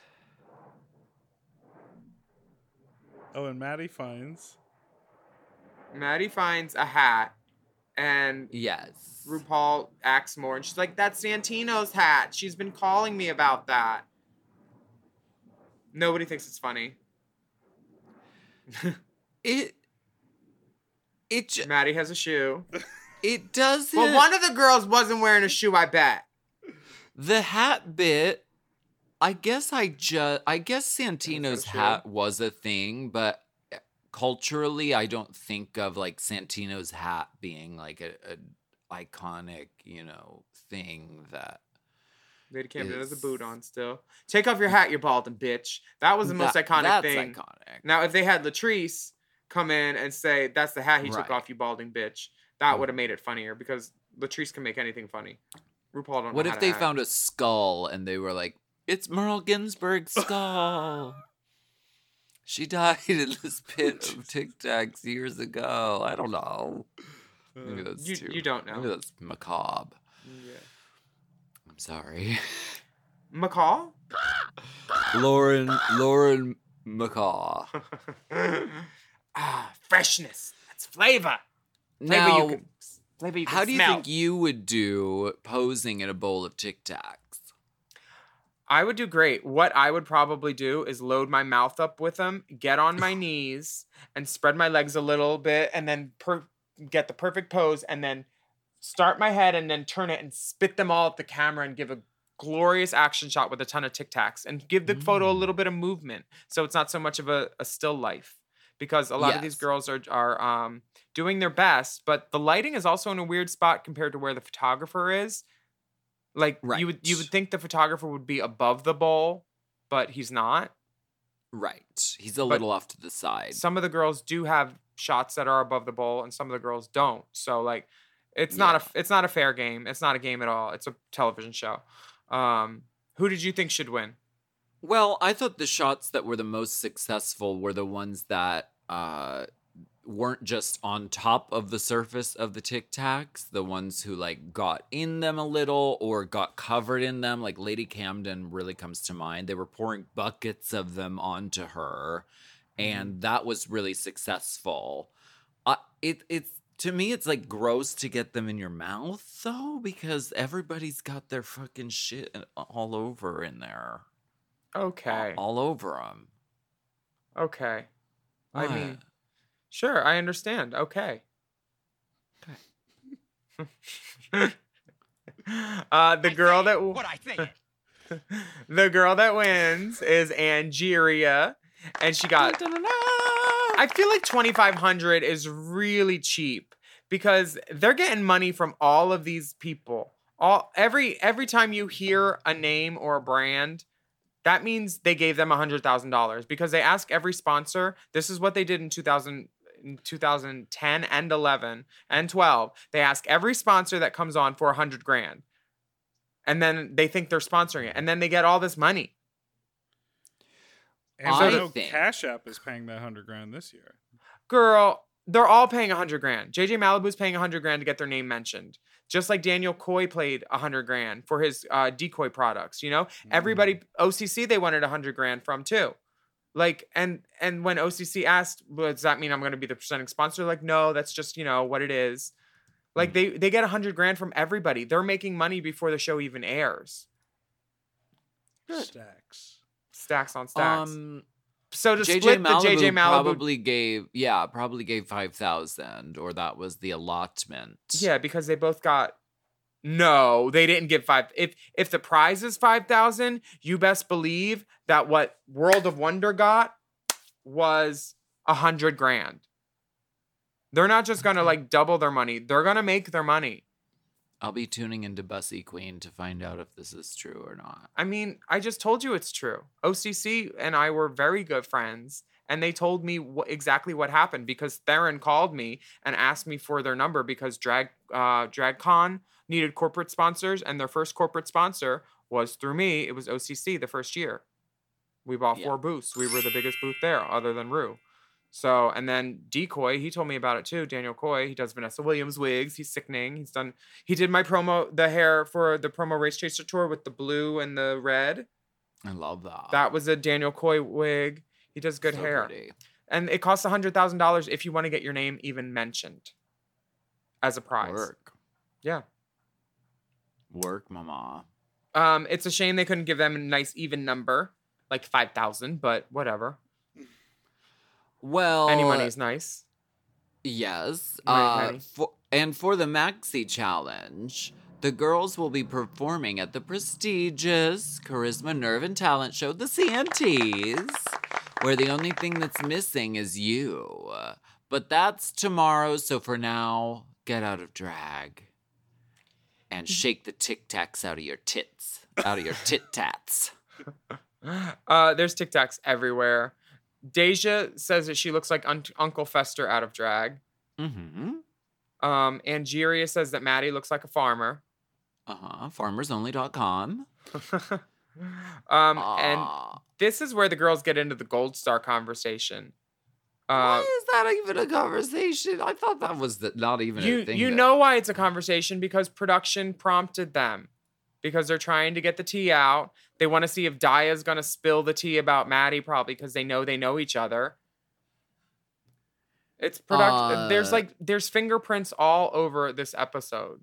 Speaker 7: oh, and Maddie finds.
Speaker 3: Maddie finds a hat. And
Speaker 2: Yes.
Speaker 3: RuPaul acts more, and she's like, "That's Santino's hat. She's been calling me about that." Nobody thinks it's funny.
Speaker 2: It. It ju-
Speaker 3: Maddie has a shoe.
Speaker 2: it doesn't.
Speaker 3: Well, one of the girls wasn't wearing a shoe. I bet.
Speaker 2: the hat bit. I guess I just. I guess Santino's hat was a thing, but culturally, I don't think of like Santino's hat being like a, a iconic, you know, thing that.
Speaker 3: Lady Camden has a boot on still. Take off your hat, you balding bitch. That was the most
Speaker 2: that-
Speaker 3: iconic
Speaker 2: that's
Speaker 3: thing.
Speaker 2: iconic.
Speaker 3: Now, if they had Latrice come in and say, "That's the hat he took off, you balding bitch," that would have made it funnier because Latrice can make anything funny. RuPaul don't.
Speaker 2: What if they
Speaker 3: act.
Speaker 2: found a skull and they were like, "It's Merle Ginsberg's skull. she died in this pit of Tic Tacs years ago." I don't know. Maybe that's
Speaker 3: You-
Speaker 2: too.
Speaker 3: you don't know.
Speaker 2: Maybe that's macabre.
Speaker 3: Yeah.
Speaker 2: I'm sorry,
Speaker 3: McCall?
Speaker 2: Lauren. Lauren McCaw.
Speaker 3: ah, freshness. That's flavor. Flavor
Speaker 2: Now,
Speaker 3: you can. Flavor you can
Speaker 2: how do you
Speaker 3: smell.
Speaker 2: think you would do posing in a bowl of Tic Tacs?
Speaker 3: I would do great. What I would probably do is load my mouth up with them, get on my knees, and spread my legs a little bit, and then per- get the perfect pose, and then start my head, and then turn it and spit them all at the camera, and give a glorious action shot with a ton of Tic Tacs, and give the photo a little mm. bit of movement, so it's not so much of a, a still life. Because a lot of these girls are are um, doing their best, but the lighting is also in a weird spot compared to where the photographer is. Like you would you would think the photographer would be above the bowl, but he's not.
Speaker 2: Right. He's a
Speaker 3: But
Speaker 2: little off to the side.
Speaker 3: Some of the girls do have shots that are above the bowl, and some of the girls don't. So like, it's not a it's not a fair game. It's not a game at all. It's a television show. Um, who did you think should win?
Speaker 2: Well, I thought the shots that were the most successful were the ones that uh, weren't just on top of the surface of the Tic Tacs, the ones who like got in them a little or got covered in them. Like Lady Camden really comes to mind. They were pouring buckets of them onto her, and that was really successful. Uh, it it's to me it's like gross to get them in your mouth though because everybody's got their fucking shit all over in there
Speaker 3: Okay,
Speaker 2: all over them.
Speaker 3: okay. I mean, sure, I understand. Okay. uh, the girl that
Speaker 5: What I think.
Speaker 3: the girl that wins is Angeria, and she got. I feel like twenty five hundred is really cheap because they're getting money from all of these people. All every every time you hear a name or a brand, that means they gave them a hundred thousand dollars because they ask every sponsor. This is what they did in two thousand. In 2010 and 11 and 12, they ask every sponsor that comes on for a hundred grand and then they think they're sponsoring it, and then they get all this money.
Speaker 7: And
Speaker 2: I
Speaker 7: I know
Speaker 2: think-
Speaker 7: Cash App is paying that hundred grand this year.
Speaker 3: Girl, they're all paying a hundred grand. JJ Malibu's paying a hundred grand to get their name mentioned, just like Daniel Coy played a hundred grand for his uh, decoy products. You know, everybody OCC they wanted a hundred grand from too. Like, and and when OCC asked, well, does that mean I'm going to be the presenting sponsor? Like, no, that's just you know what it is. Like they they get a hundred grand from everybody. They're making money before the show even airs.
Speaker 7: Stacks.
Speaker 3: Stacks on stacks.
Speaker 2: Um,
Speaker 3: so to
Speaker 2: JJ
Speaker 3: split the JJ Malibu
Speaker 2: probably gave yeah probably gave five thousand or that was the allotment.
Speaker 3: Yeah, because they both got no, they didn't give five. If if the prize is five thousand, you best believe that what World of Wonder got was a hundred grand. They're not just gonna like double their money; they're gonna make their money.
Speaker 2: I'll be tuning into Bussy Queen to find out if this is true or not.
Speaker 3: I mean, I just told you it's true. OCC and I were very good friends, and they told me wh- exactly what happened because Theron called me and asked me for their number because Drag uh, DragCon needed corporate sponsors, and their first corporate sponsor was through me. It was OCC the first year. We bought
Speaker 2: Yeah.
Speaker 3: four booths. We were the biggest booth there, other than Rue. So, and then Decoy, he told me about it too. Daniel Coy, he does Vanessa Williams wigs. He's sickening. He's done, he did my promo, the hair for the promo Race Chaser tour with the blue and the red.
Speaker 2: I love that.
Speaker 3: That was a Daniel Coy wig. He does good
Speaker 2: So
Speaker 3: hair.
Speaker 2: pretty.
Speaker 3: And it costs $100,000 if you want to get your name even mentioned. as a prize.
Speaker 2: Work.
Speaker 3: Yeah.
Speaker 2: Work, mama.
Speaker 3: Um, it's a shame they couldn't give them a nice even number, like five thousand, but whatever.
Speaker 2: Well,
Speaker 3: Any money is nice.
Speaker 2: Yes.
Speaker 3: Right,
Speaker 2: uh, for, and for the Maxi Challenge, the girls will be performing at the prestigious Charisma, Nerve, and Talent Show, the CNTs, where the only thing that's missing is you. But that's tomorrow, so for now, get out of drag and shake the tic tacs out of your tits, out of your tit tats.
Speaker 3: Uh, there's Tic Tacs everywhere. Deja says that she looks like Un- Uncle Fester out of drag.
Speaker 2: Mm-hmm.
Speaker 3: Um, Angeria says that Maddie looks like a farmer.
Speaker 2: Uh huh. Farmersonly.com.
Speaker 3: um, and this is where the girls get into the gold star conversation.
Speaker 2: Why
Speaker 3: Uh,
Speaker 2: is that even a conversation? I thought that was the, not even
Speaker 3: you
Speaker 2: a thing.
Speaker 3: you
Speaker 2: that-
Speaker 3: know why it's a conversation because production prompted them because they're trying to get the tea out. They want to see if Daya's gonna spill the tea about Maddie, probably because they know they know each other. It's production. there's
Speaker 2: Uh,
Speaker 3: like there's fingerprints all over this episode.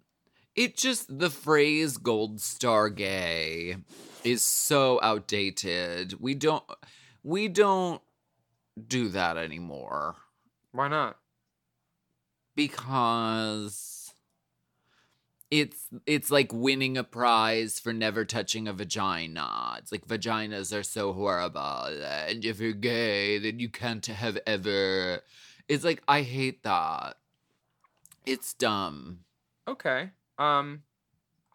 Speaker 2: it just the phrase "gold star gay" is so outdated. We don't we don't do that anymore
Speaker 3: Why not?
Speaker 2: because it's it's like winning a prize for never touching a vagina. It's like vaginas are so horrible, and if you're gay, then you can't have ever. It's like I hate that. It's dumb.
Speaker 3: Okay. Um,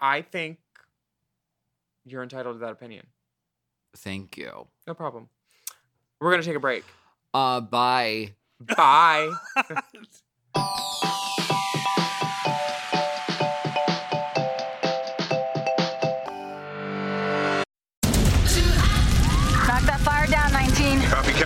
Speaker 3: I think you're entitled to that opinion.
Speaker 2: Thank you.
Speaker 3: No problem. We're gonna take a break.
Speaker 2: Uh, bye.
Speaker 3: Bye.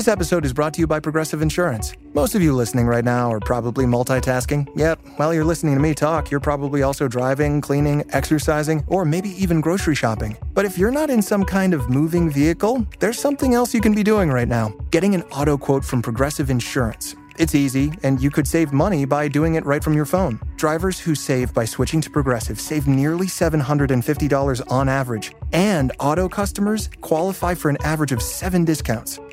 Speaker 8: This episode is brought to you by Progressive Insurance. Most of you listening right now are probably multitasking. Yep, while you're listening to me talk, you're probably also driving, cleaning, exercising, or maybe even grocery shopping. But if you're not in some kind of moving vehicle, there's something else you can be doing right now getting an auto quote from Progressive Insurance. It's easy, and you could save money by doing it right from your phone. Drivers who save by switching to Progressive save nearly $750 on average, and auto customers qualify for an average of seven discounts.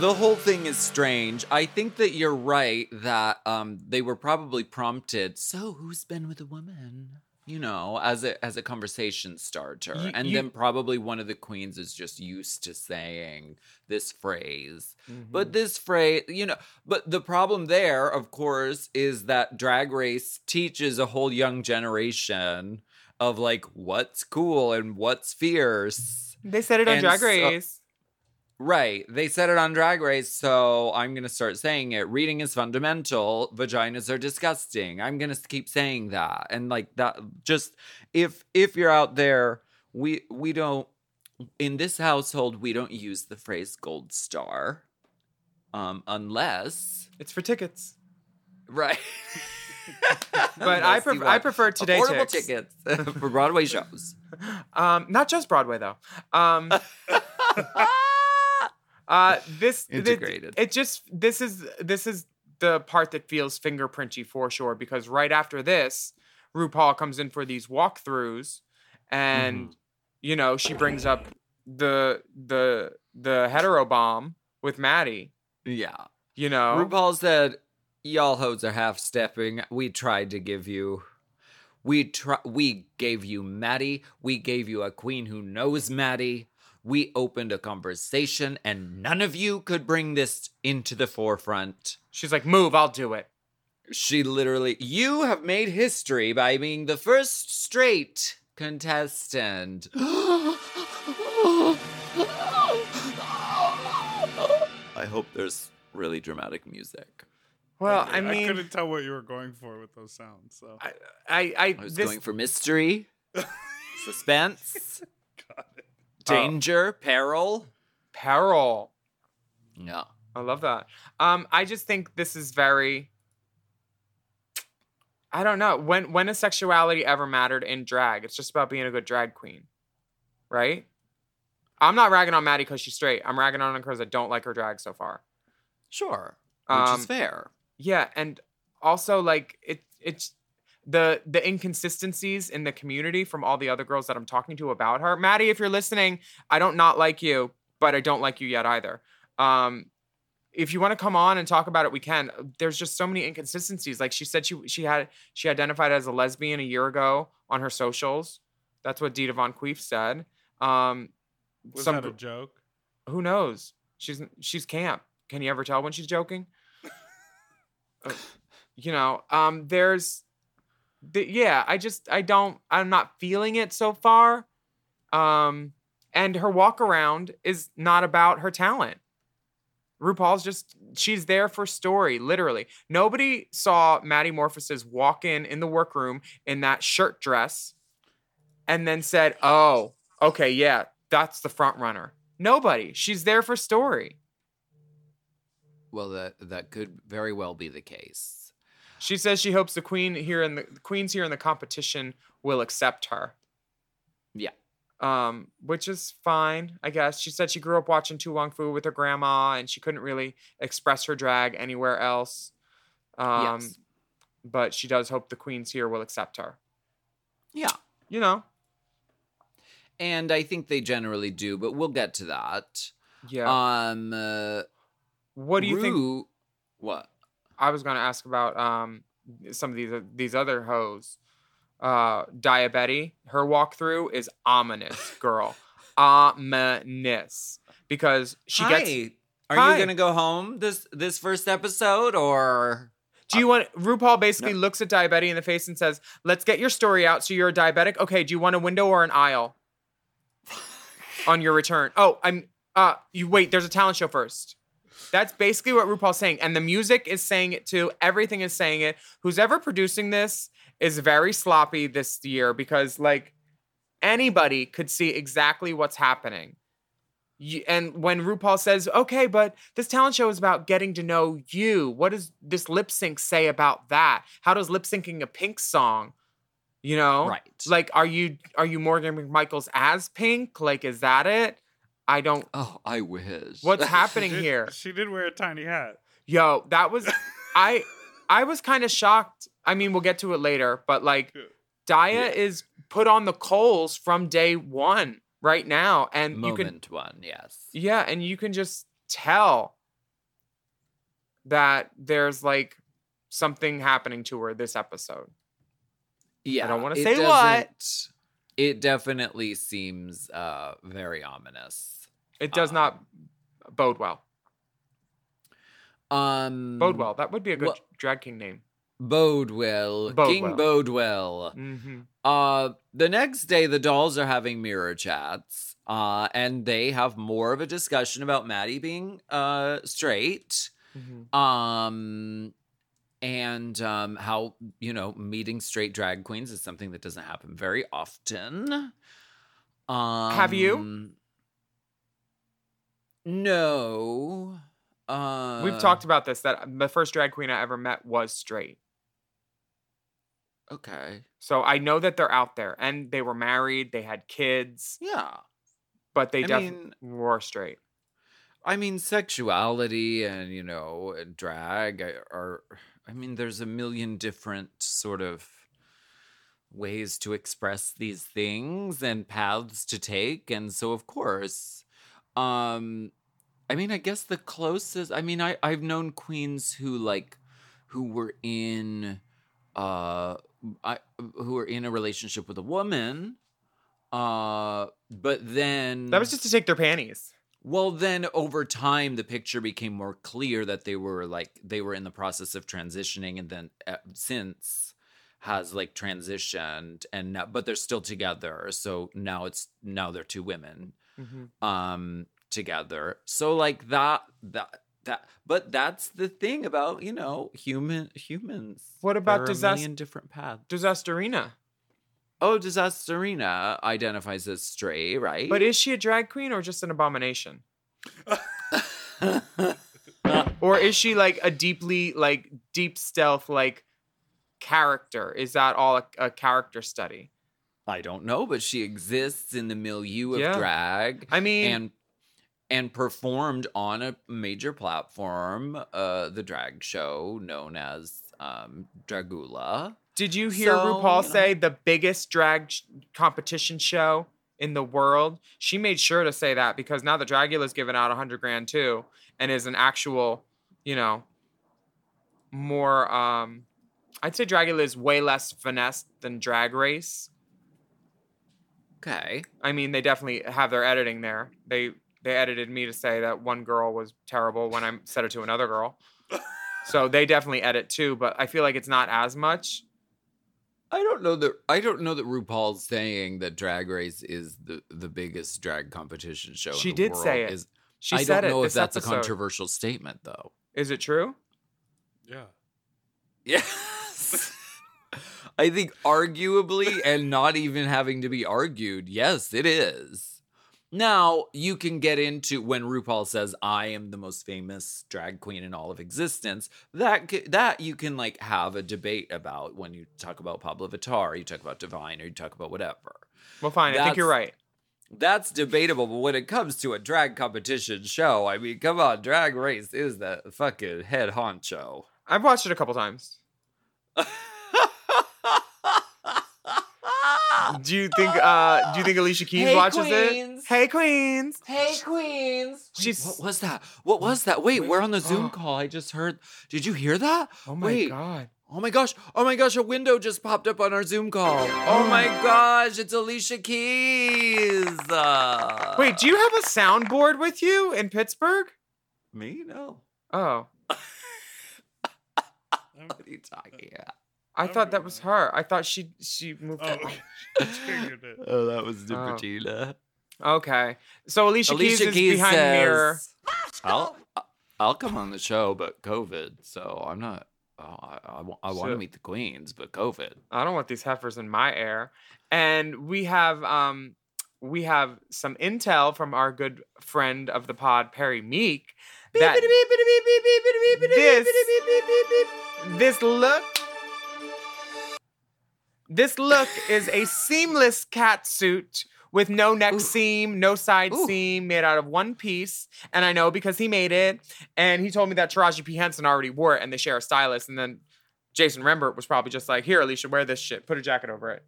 Speaker 2: The whole thing is strange. I think that you're right that um they were probably prompted. So who's been with a woman? You know, as a as a conversation starter,
Speaker 3: You-
Speaker 2: and
Speaker 3: you-
Speaker 2: then probably one of the queens is just used to saying this phrase.
Speaker 3: Mm-hmm.
Speaker 2: But this phrase, you know, but the problem there, of course, is that Drag Race teaches a whole young generation of like what's cool and what's fierce.
Speaker 3: They said it on
Speaker 2: And
Speaker 3: Drag
Speaker 2: so-
Speaker 3: Race.
Speaker 2: Right. They said it on Drag Race, so I'm going to start saying it. Reading is fundamental. Vaginas are disgusting. I'm going to keep saying that. And like that just if if you're out there, we we don't in this household we don't use the phrase gold star um unless
Speaker 3: It's for tickets.
Speaker 2: right.
Speaker 3: But I pref- I prefer Today
Speaker 2: affordable
Speaker 3: Ticks.
Speaker 2: tickets for Broadway shows.
Speaker 3: Um, not just Broadway though. Um, uh, this th-
Speaker 2: Integrated.
Speaker 3: it just this is this is the part that feels fingerprinty for sure because right after this, RuPaul comes in for these walkthroughs, and
Speaker 2: Mm-hmm.
Speaker 3: you know she brings up the the the hetero bomb with Maddie.
Speaker 2: Yeah.
Speaker 3: You know,
Speaker 2: RuPaul said, Y'all hoes are half stepping. We tried to give you. We try. We gave you Maddie. We gave you a queen who knows Maddie. We opened a conversation, and none of you could bring this into the forefront.
Speaker 3: She's like, move, I'll do it.
Speaker 2: She literally. You have made history by being the first straight contestant. I hope there's really dramatic music.
Speaker 3: Well, I
Speaker 7: I
Speaker 3: mean, I
Speaker 7: couldn't tell what you were going for with those sounds. So
Speaker 3: I, I, I,
Speaker 2: I was
Speaker 3: this,
Speaker 2: going for mystery, suspense, danger, peril.
Speaker 3: peril.
Speaker 2: Yeah.
Speaker 3: I love that. Um, I just think this is very. I don't know when when has sexuality ever mattered in drag? It's just about being a good drag queen, right? I'm not ragging on Maddie because she's straight. I'm ragging on her because I don't like her drag so far.
Speaker 2: Sure. Which
Speaker 3: Um,
Speaker 2: is fair.
Speaker 3: Yeah, and also like it it's the the inconsistencies in the community from all the other girls that I'm talking to about her. Maddie, if you're listening, I don't not like you, but I don't like you yet either. Um if you want to come on and talk about it, we can. There's just so many inconsistencies. Like she said she she had she identified as a lesbian a year ago on her socials. That's what Dita Von Queef said. Um
Speaker 7: was
Speaker 3: some
Speaker 7: that a joke?
Speaker 3: who knows? She's she's camp. Can you ever tell when she's joking? Uh, you know, um, there's, the, yeah. I just I don't. I'm not feeling it so far. Um, and her walk around is not about her talent. RuPaul's just she's there for story, literally. Nobody saw Maddie Morphosis walk in in the workroom in that shirt dress, and then said, "Oh, okay, yeah, that's the front runner." Nobody. She's there for story.
Speaker 2: Well, that that could very well be the case.
Speaker 3: She says she hopes the queen here in the, the queens here in the competition will accept her.
Speaker 2: Yeah.
Speaker 3: Um, which is fine, I guess. She said she grew up watching To Wong Foo with her grandma, and she couldn't really express her drag anywhere else. Um,
Speaker 2: Yes.
Speaker 3: but she does hope the queens here will accept her.
Speaker 2: Yeah.
Speaker 3: You know,
Speaker 2: And I think they generally do, but we'll get to that.
Speaker 3: yeah.
Speaker 2: Um uh,
Speaker 3: what do you think?
Speaker 2: What?
Speaker 3: I was gonna ask about um some of these these other hoes. Uh Daya Betty, her walkthrough is ominous, girl. ominous. Because she
Speaker 2: Hi.
Speaker 3: gets
Speaker 2: Are
Speaker 3: Hi.
Speaker 2: you gonna go home this this first episode or
Speaker 3: Do you want RuPaul basically looks at Daya Betty in the face and says, Let's get your story out. So you're a diabetic? Okay, do you want a window or an aisle? On your return. Oh, I'm uh you wait, there's a talent show first. That's basically what RuPaul's saying. And the music is saying it too. Everything is saying it. Who's ever producing this is very sloppy this year because, like, anybody could see exactly what's happening. You, and when RuPaul says, okay, but this talent show is about getting to know you, what does this lip sync say about that? How does lip syncing a Pink song? You know?
Speaker 2: Right.
Speaker 3: Like, are you are you Morgan McMichaels as Pink? Like, is that it? I don't
Speaker 2: Oh, I wish.
Speaker 3: what's happening
Speaker 7: She did-
Speaker 3: here?
Speaker 7: She did wear a tiny hat.
Speaker 3: Yo, that was I I was kind of shocked. I mean, we'll get to it later, but like Daya is put on the coals from day one right now. And you can
Speaker 2: Moment one, yes.
Speaker 3: Yeah, and you can just tell that there's like something happening to her this episode.
Speaker 2: Yeah.
Speaker 3: I don't wanna
Speaker 2: it
Speaker 3: say what.
Speaker 2: It definitely seems uh very ominous.
Speaker 3: It does not bode well.
Speaker 2: Um
Speaker 3: Bode well. That would be a good
Speaker 2: well-
Speaker 3: drag king name.
Speaker 2: Bodewell. King Bodewell.
Speaker 3: Mm-hmm.
Speaker 2: Uh, the next day, the dolls are having mirror chats, uh, and they have more of a discussion about Maddie being uh straight,
Speaker 3: Mm-hmm.
Speaker 2: um, and um how you know meeting straight drag queens is something that doesn't happen very often. Um,
Speaker 3: Have you?
Speaker 2: No. Uh,
Speaker 3: We've talked about this that the first drag queen I ever met was straight.
Speaker 2: Okay.
Speaker 3: So I know that they're out there and they were married, they had kids,
Speaker 2: Yeah.
Speaker 3: but they definitely were straight.
Speaker 2: I mean, sexuality and, you know, drag are- are, I mean, there's a million different sort of ways to express these things and paths to take. And so, of course, um, I mean, I guess the closest, I mean, I, I've known queens who like, who were in uh I, who were in a relationship with a woman uh but then
Speaker 3: That was just to take their panties.
Speaker 2: Well then over time the picture became more clear that they were like they were in the process of transitioning and then uh, since has like transitioned and now but they're still together so now it's now they're two women
Speaker 3: Mm-hmm.
Speaker 2: um together so like that that that but that's the thing about you know human humans
Speaker 3: What about disaster-
Speaker 2: million different paths
Speaker 3: Disasterina.
Speaker 2: Oh disasterina identifies as straight right
Speaker 3: But is she a drag queen or just an abomination? or is she like a deeply like deep stealth like character? Is that all a, a character study?
Speaker 2: I don't know, but she exists in the milieu of
Speaker 3: Yeah.
Speaker 2: drag.
Speaker 3: I mean-
Speaker 2: and and performed on a major platform, uh, the drag show known as um, Dragula.
Speaker 3: Did you hear
Speaker 2: So,
Speaker 3: RuPaul say the biggest drag sh- competition show in the world? She made sure to say that because now the Dragula's giving out a hundred grand too, and is an actual, you know, more. um I'd say Dragula is way less finesse than Drag Race.
Speaker 2: Okay,
Speaker 3: I mean, they definitely have their editing there. They they edited me to say that one girl was terrible when I said it to another girl. so they definitely edit too, but I feel like it's not as much.
Speaker 2: I don't know that I don't know that RuPaul's saying that Drag Race is the the biggest drag competition show. in
Speaker 3: She
Speaker 2: the
Speaker 3: did say
Speaker 2: world.
Speaker 3: it.
Speaker 2: Is,
Speaker 3: She
Speaker 2: I
Speaker 3: said
Speaker 2: don't
Speaker 3: it
Speaker 2: know if
Speaker 3: this
Speaker 2: that's a controversial statement, though.
Speaker 3: Is it true?
Speaker 7: Yeah.
Speaker 2: Yes. I think arguably and not even having to be argued, yes, it is. Now, you can get into when RuPaul says I am the most famous drag queen in all of existence. That that you can like have a debate about when you talk about Pabllo Vittar, you talk about Divine, or you talk about whatever.
Speaker 3: Well, fine. I think you're right.
Speaker 2: That's debatable, but when it comes to a drag competition show, I mean, come on, Drag Race is the fucking head honcho.
Speaker 3: I've watched it a couple times. Do you think uh do you think Alicia Keys
Speaker 2: Hey,
Speaker 3: watches
Speaker 2: queens.
Speaker 3: it? Hey queens.
Speaker 2: Hey, queens.
Speaker 3: She's
Speaker 2: What was that? What was that? Wait, we're on the Zoom call. I just heard. Did you hear that?
Speaker 3: Oh my
Speaker 2: Wait.
Speaker 3: god.
Speaker 2: Oh my gosh. Oh my gosh. A window just popped up on our Zoom call. Oh my gosh. It's Alicia Keys. Uh,
Speaker 3: Wait, do you have a soundboard with you in Pittsburgh?
Speaker 2: Me? No.
Speaker 3: Oh.
Speaker 2: What are you talking about?
Speaker 3: I thought that was her. I thought she she moved
Speaker 7: Oh,
Speaker 3: it.
Speaker 7: figured it.
Speaker 2: Oh, that was
Speaker 3: Oh. Okay. So Alicia,
Speaker 2: Alicia
Speaker 3: Keys,
Speaker 2: Keys
Speaker 3: is behind the mirror.
Speaker 2: I'll, I'll come on the show, but COVID. So I'm not. Oh, I, I, I want to meet the queens, but COVID.
Speaker 3: I don't want these heifers in my air. And we have um we have some intel from our good friend of the pod, Perry Meek. That this, this look this look is a seamless cat suit with no neck seam, no side seam, made out of one piece. And I know because he made it. And he told me that Taraji P. Henson already wore it and they share a stylist. And then Jason Rembert was probably just like, here, Alicia, wear this shit. Put a jacket over it.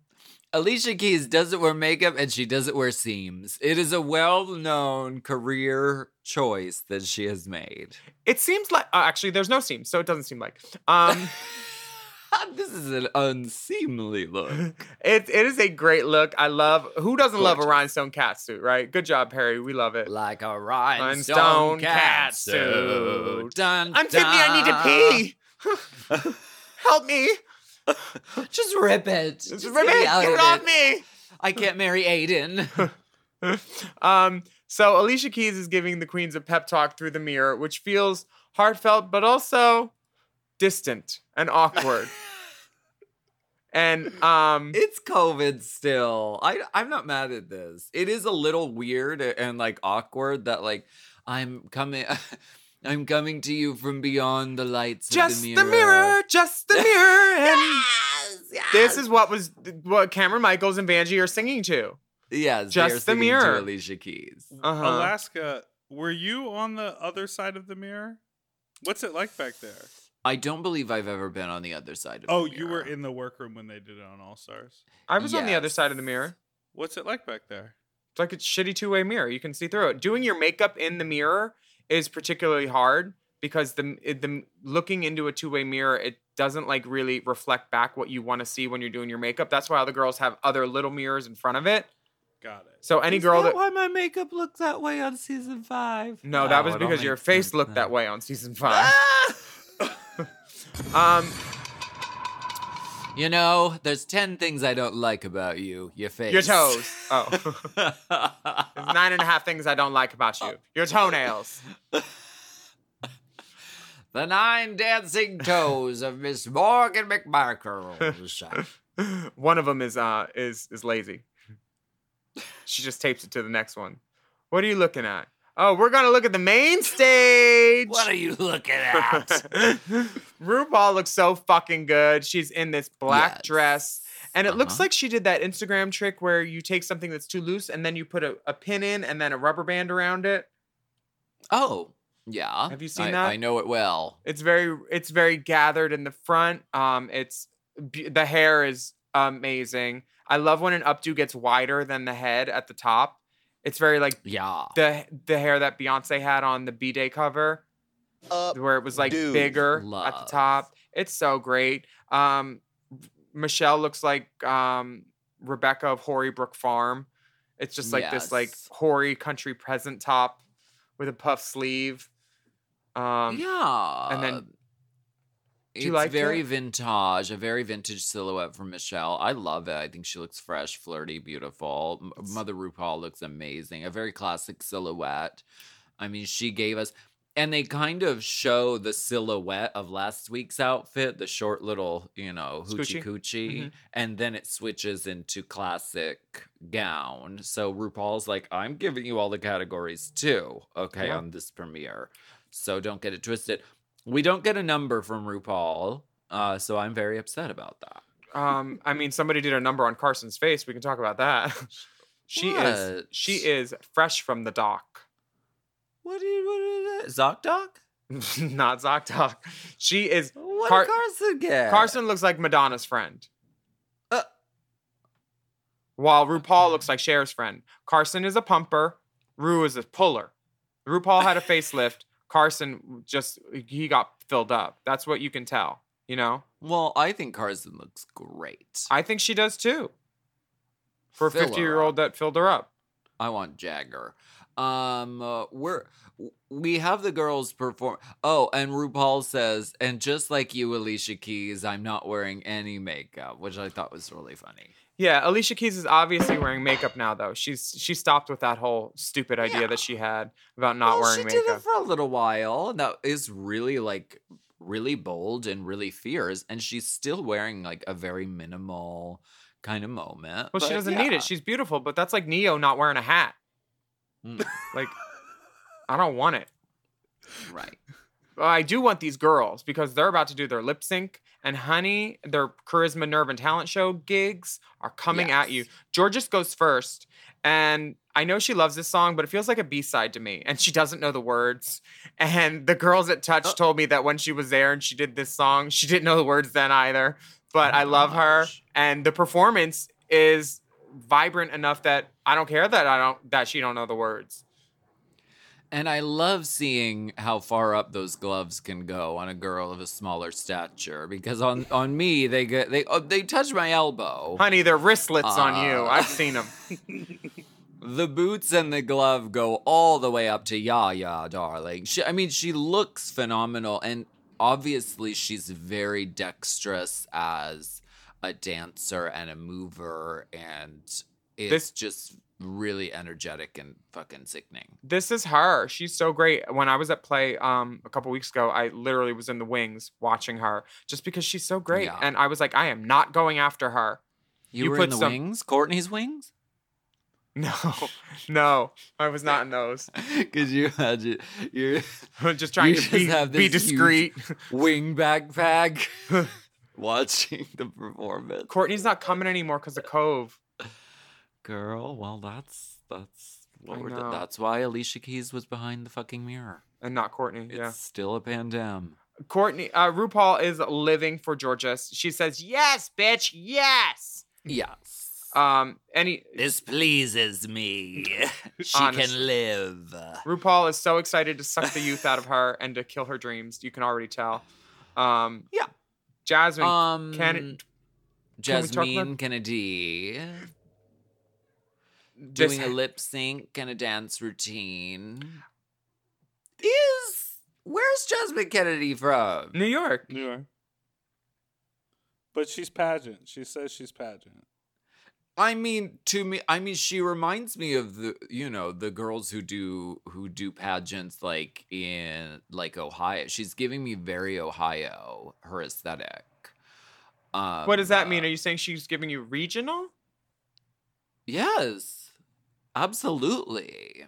Speaker 2: Alicia Keys doesn't wear makeup and she doesn't wear seams. It is a well known career choice that she has made.
Speaker 3: It seems like uh, actually there's no seam, so it doesn't seem like. Um
Speaker 2: this is an unseemly look.
Speaker 3: it, it is a great look. I love who doesn't love a rhinestone cat suit, right? Good job, Perry. We love it.
Speaker 2: Like a rhinestone,
Speaker 3: Rhinestone
Speaker 2: cat suit.
Speaker 3: suit.
Speaker 2: Dun,
Speaker 3: I'm Tiffany, I need to pee. Help me.
Speaker 2: Just rip it. Just,
Speaker 3: rip
Speaker 2: get me
Speaker 3: it. Get it off me.
Speaker 2: I can't marry Aiden.
Speaker 3: um, so Alicia Keys is giving the queens a pep talk through the mirror, which feels heartfelt but also distant and awkward. and um,
Speaker 2: it's COVID still. I I'm not mad at this. It is a little weird and like awkward that like I'm coming I'm coming to you from beyond the lights
Speaker 3: just
Speaker 2: of the
Speaker 3: the
Speaker 2: mirror.
Speaker 3: mirror, just the mirror, and this is what was what Cameron Michaels and Vanjie are singing to.
Speaker 2: Yes,
Speaker 3: Just
Speaker 2: they are
Speaker 3: the
Speaker 2: singing
Speaker 3: mirror.
Speaker 2: to Alicia Keys.
Speaker 3: Uh-huh.
Speaker 7: Alaska, were you on the other side of the mirror? What's it like back there?
Speaker 2: I don't believe I've ever been on the other side of
Speaker 7: Oh,
Speaker 2: the
Speaker 7: you were in the workroom when they did it on All Stars.
Speaker 3: I was on the other
Speaker 2: Yes.
Speaker 3: side of the mirror.
Speaker 7: What's it like back there?
Speaker 3: It's like a shitty two way mirror. You can see through it. Doing your makeup in the mirror is particularly hard because the it, the looking into a two way mirror it doesn't like really reflect back what you want to see when you're doing your makeup. That's why all the girls have other little mirrors in front of it.
Speaker 7: Got it.
Speaker 3: So any
Speaker 2: Is
Speaker 3: girl
Speaker 2: that
Speaker 3: that
Speaker 2: why my makeup looked that way on season five?
Speaker 3: no, that was because your face looked
Speaker 2: now.
Speaker 3: that way on season five. Um,
Speaker 2: You know, there's ten things I don't like about you. Your face.
Speaker 3: your toes. Oh, There's nine and a half things I don't like about you. Your toenails.
Speaker 2: the nine dancing toes of Miss Morgan McMarkle.
Speaker 3: One of them is uh is is lazy. She just tapes it to the next one. What are you looking at? Oh, we're gonna look at the main stage.
Speaker 2: what are you looking at?
Speaker 3: RuPaul looks so fucking good. She's in this black
Speaker 2: Yes.
Speaker 3: dress. And it looks
Speaker 2: Uh-huh.
Speaker 3: like she did that Instagram trick where you take something that's too loose and then you put a, a pin in and then a rubber band around it.
Speaker 2: oh, yeah.
Speaker 3: Have you seen
Speaker 2: I,
Speaker 3: that?
Speaker 2: I know it well.
Speaker 3: It's very it's very gathered in the front. Um, it's the hair is amazing. I love when an updo gets wider than the head at the top. It's very like
Speaker 2: Yeah.
Speaker 3: the the hair that Beyonce had on the B Day cover, where it was like
Speaker 4: dude.
Speaker 3: bigger at the top. It's so great. Um, Michelle looks like um, Rebecca of Horybrook Farm. It's just like this like
Speaker 2: Yes.
Speaker 3: hoary country present top with a puff sleeve. Um,
Speaker 2: yeah.
Speaker 3: and then-
Speaker 2: it's
Speaker 3: like
Speaker 2: very
Speaker 3: it?
Speaker 2: vintage, a very vintage silhouette from Michelle. I love it. I think she looks fresh, flirty, beautiful. Mother RuPaul looks amazing. A very classic silhouette. I mean, she gave us, and they kind of show the silhouette of last week's outfit, the short little, you know, hoochie coochie,
Speaker 3: Mhm.
Speaker 2: and then it switches into classic gown. So RuPaul's like, I'm giving you all the categories too, okay,
Speaker 3: Yeah.
Speaker 2: on this premiere. So don't get it twisted. We don't get a number from RuPaul, uh, so I'm very upset about that.
Speaker 3: Um, I mean, somebody did a number on Carson's face. We can talk about that. she is she is fresh from the dock.
Speaker 2: What what is that? ZocDoc?
Speaker 3: Not Zocdoc. She is
Speaker 2: What
Speaker 3: Car-
Speaker 2: did Carson get?
Speaker 3: Carson looks like Madonna's friend.
Speaker 2: Uh.
Speaker 3: While RuPaul looks like Cher's friend. Carson is a pumper. Ru is a puller. RuPaul had a facelift. Carson just he got filled up. That's what you can tell. You know.
Speaker 2: Well, I think Carson looks great.
Speaker 3: I think she does too. For a
Speaker 2: Fill her
Speaker 3: fifty-year-old that filled her up.
Speaker 2: I want Jagger. Um, uh, we're we have the girls perform. Oh, and RuPaul says, and just like you, Alicia Keys, I'm not wearing any makeup, which I thought was really funny.
Speaker 3: Yeah, Alicia Keys is obviously wearing makeup now, though. She's she stopped with that whole stupid idea
Speaker 2: Yeah.
Speaker 3: that she had about not
Speaker 2: well,
Speaker 3: wearing
Speaker 2: she did it
Speaker 3: makeup.
Speaker 2: for a little while, and that is really like really bold and really fierce, and she's still wearing like a very minimal kind of moment.
Speaker 3: Well, she doesn't need it. She's beautiful, but that's like Neo not wearing a hat.
Speaker 2: Mm,
Speaker 3: Like, I don't want it.
Speaker 2: right.
Speaker 3: I do want these girls because they're about to do their lip sync. And honey, their charisma, nerve, and talent show gigs are coming at you.
Speaker 2: Yes.
Speaker 3: Jorgeous goes first. And I know she loves this song, but it feels like a B side to me. And she doesn't know the words. And the girls at Touch
Speaker 2: Oh.
Speaker 3: told me that when she was there and she did this song, she didn't know the words then either. But
Speaker 2: Oh
Speaker 3: I love her. And the performance is vibrant enough that I don't care that I don't that she don't know the words.
Speaker 2: And I love seeing how far up those gloves can go on a girl of a smaller stature because on on me they get they oh, they touch my elbow.
Speaker 3: Honey, they're wristlets on you.
Speaker 2: Uh.
Speaker 3: I've seen them.
Speaker 2: The boots and the glove go all the way up to ya ya, darling. She, I mean, she looks phenomenal, and obviously she's very dexterous as a dancer and a mover, and it's
Speaker 3: This-
Speaker 2: just really energetic and fucking sickening.
Speaker 3: this is her. She's so great. When I was at play um a couple weeks ago, I literally was in the wings watching her just because she's so great.
Speaker 2: Yeah.
Speaker 3: And I was like, I am not going after her.
Speaker 2: You,
Speaker 3: You
Speaker 2: were in the
Speaker 3: some-
Speaker 2: wings, Courtney's wings,
Speaker 3: No, no, I was not in those.
Speaker 2: because you had you, you're
Speaker 3: just trying
Speaker 2: You
Speaker 3: to be,
Speaker 2: just
Speaker 3: be
Speaker 2: huge-
Speaker 3: discreet.
Speaker 2: wing backpack watching the performance.
Speaker 3: Courtney's not coming anymore because of Cove.
Speaker 2: Girl, well, that's that's what
Speaker 3: I
Speaker 2: we're.
Speaker 3: know.
Speaker 2: That's why Alicia Keys was behind the fucking mirror.
Speaker 3: And not Courtney.
Speaker 2: It's
Speaker 3: yeah.
Speaker 2: still a pandem.
Speaker 3: Courtney, uh, RuPaul is living for Jorgeous. She says, Yes, bitch, yes.
Speaker 2: Yes.
Speaker 3: Um, any
Speaker 2: This pleases me. she can live.
Speaker 3: RuPaul is so excited to suck the youth out of her and to kill her dreams. You can already tell. Um,
Speaker 2: Yeah.
Speaker 3: Jasmine,
Speaker 2: Um,
Speaker 3: can it, Can
Speaker 2: Jasmine
Speaker 3: about-
Speaker 2: Kennedie
Speaker 3: this-
Speaker 2: doing a lip sync and a dance routine. Is where's Jasmine Kennedie from?
Speaker 3: New York.
Speaker 7: New York. But she's pageant. She says she's pageant.
Speaker 2: I mean, to me, I mean, she reminds me of the, you know, the girls who do who do pageants like in like Ohio. She's giving me very Ohio her aesthetic. Um,
Speaker 3: What does that
Speaker 2: uh,
Speaker 3: mean? Are you saying she's giving you regional?
Speaker 2: Yes, absolutely.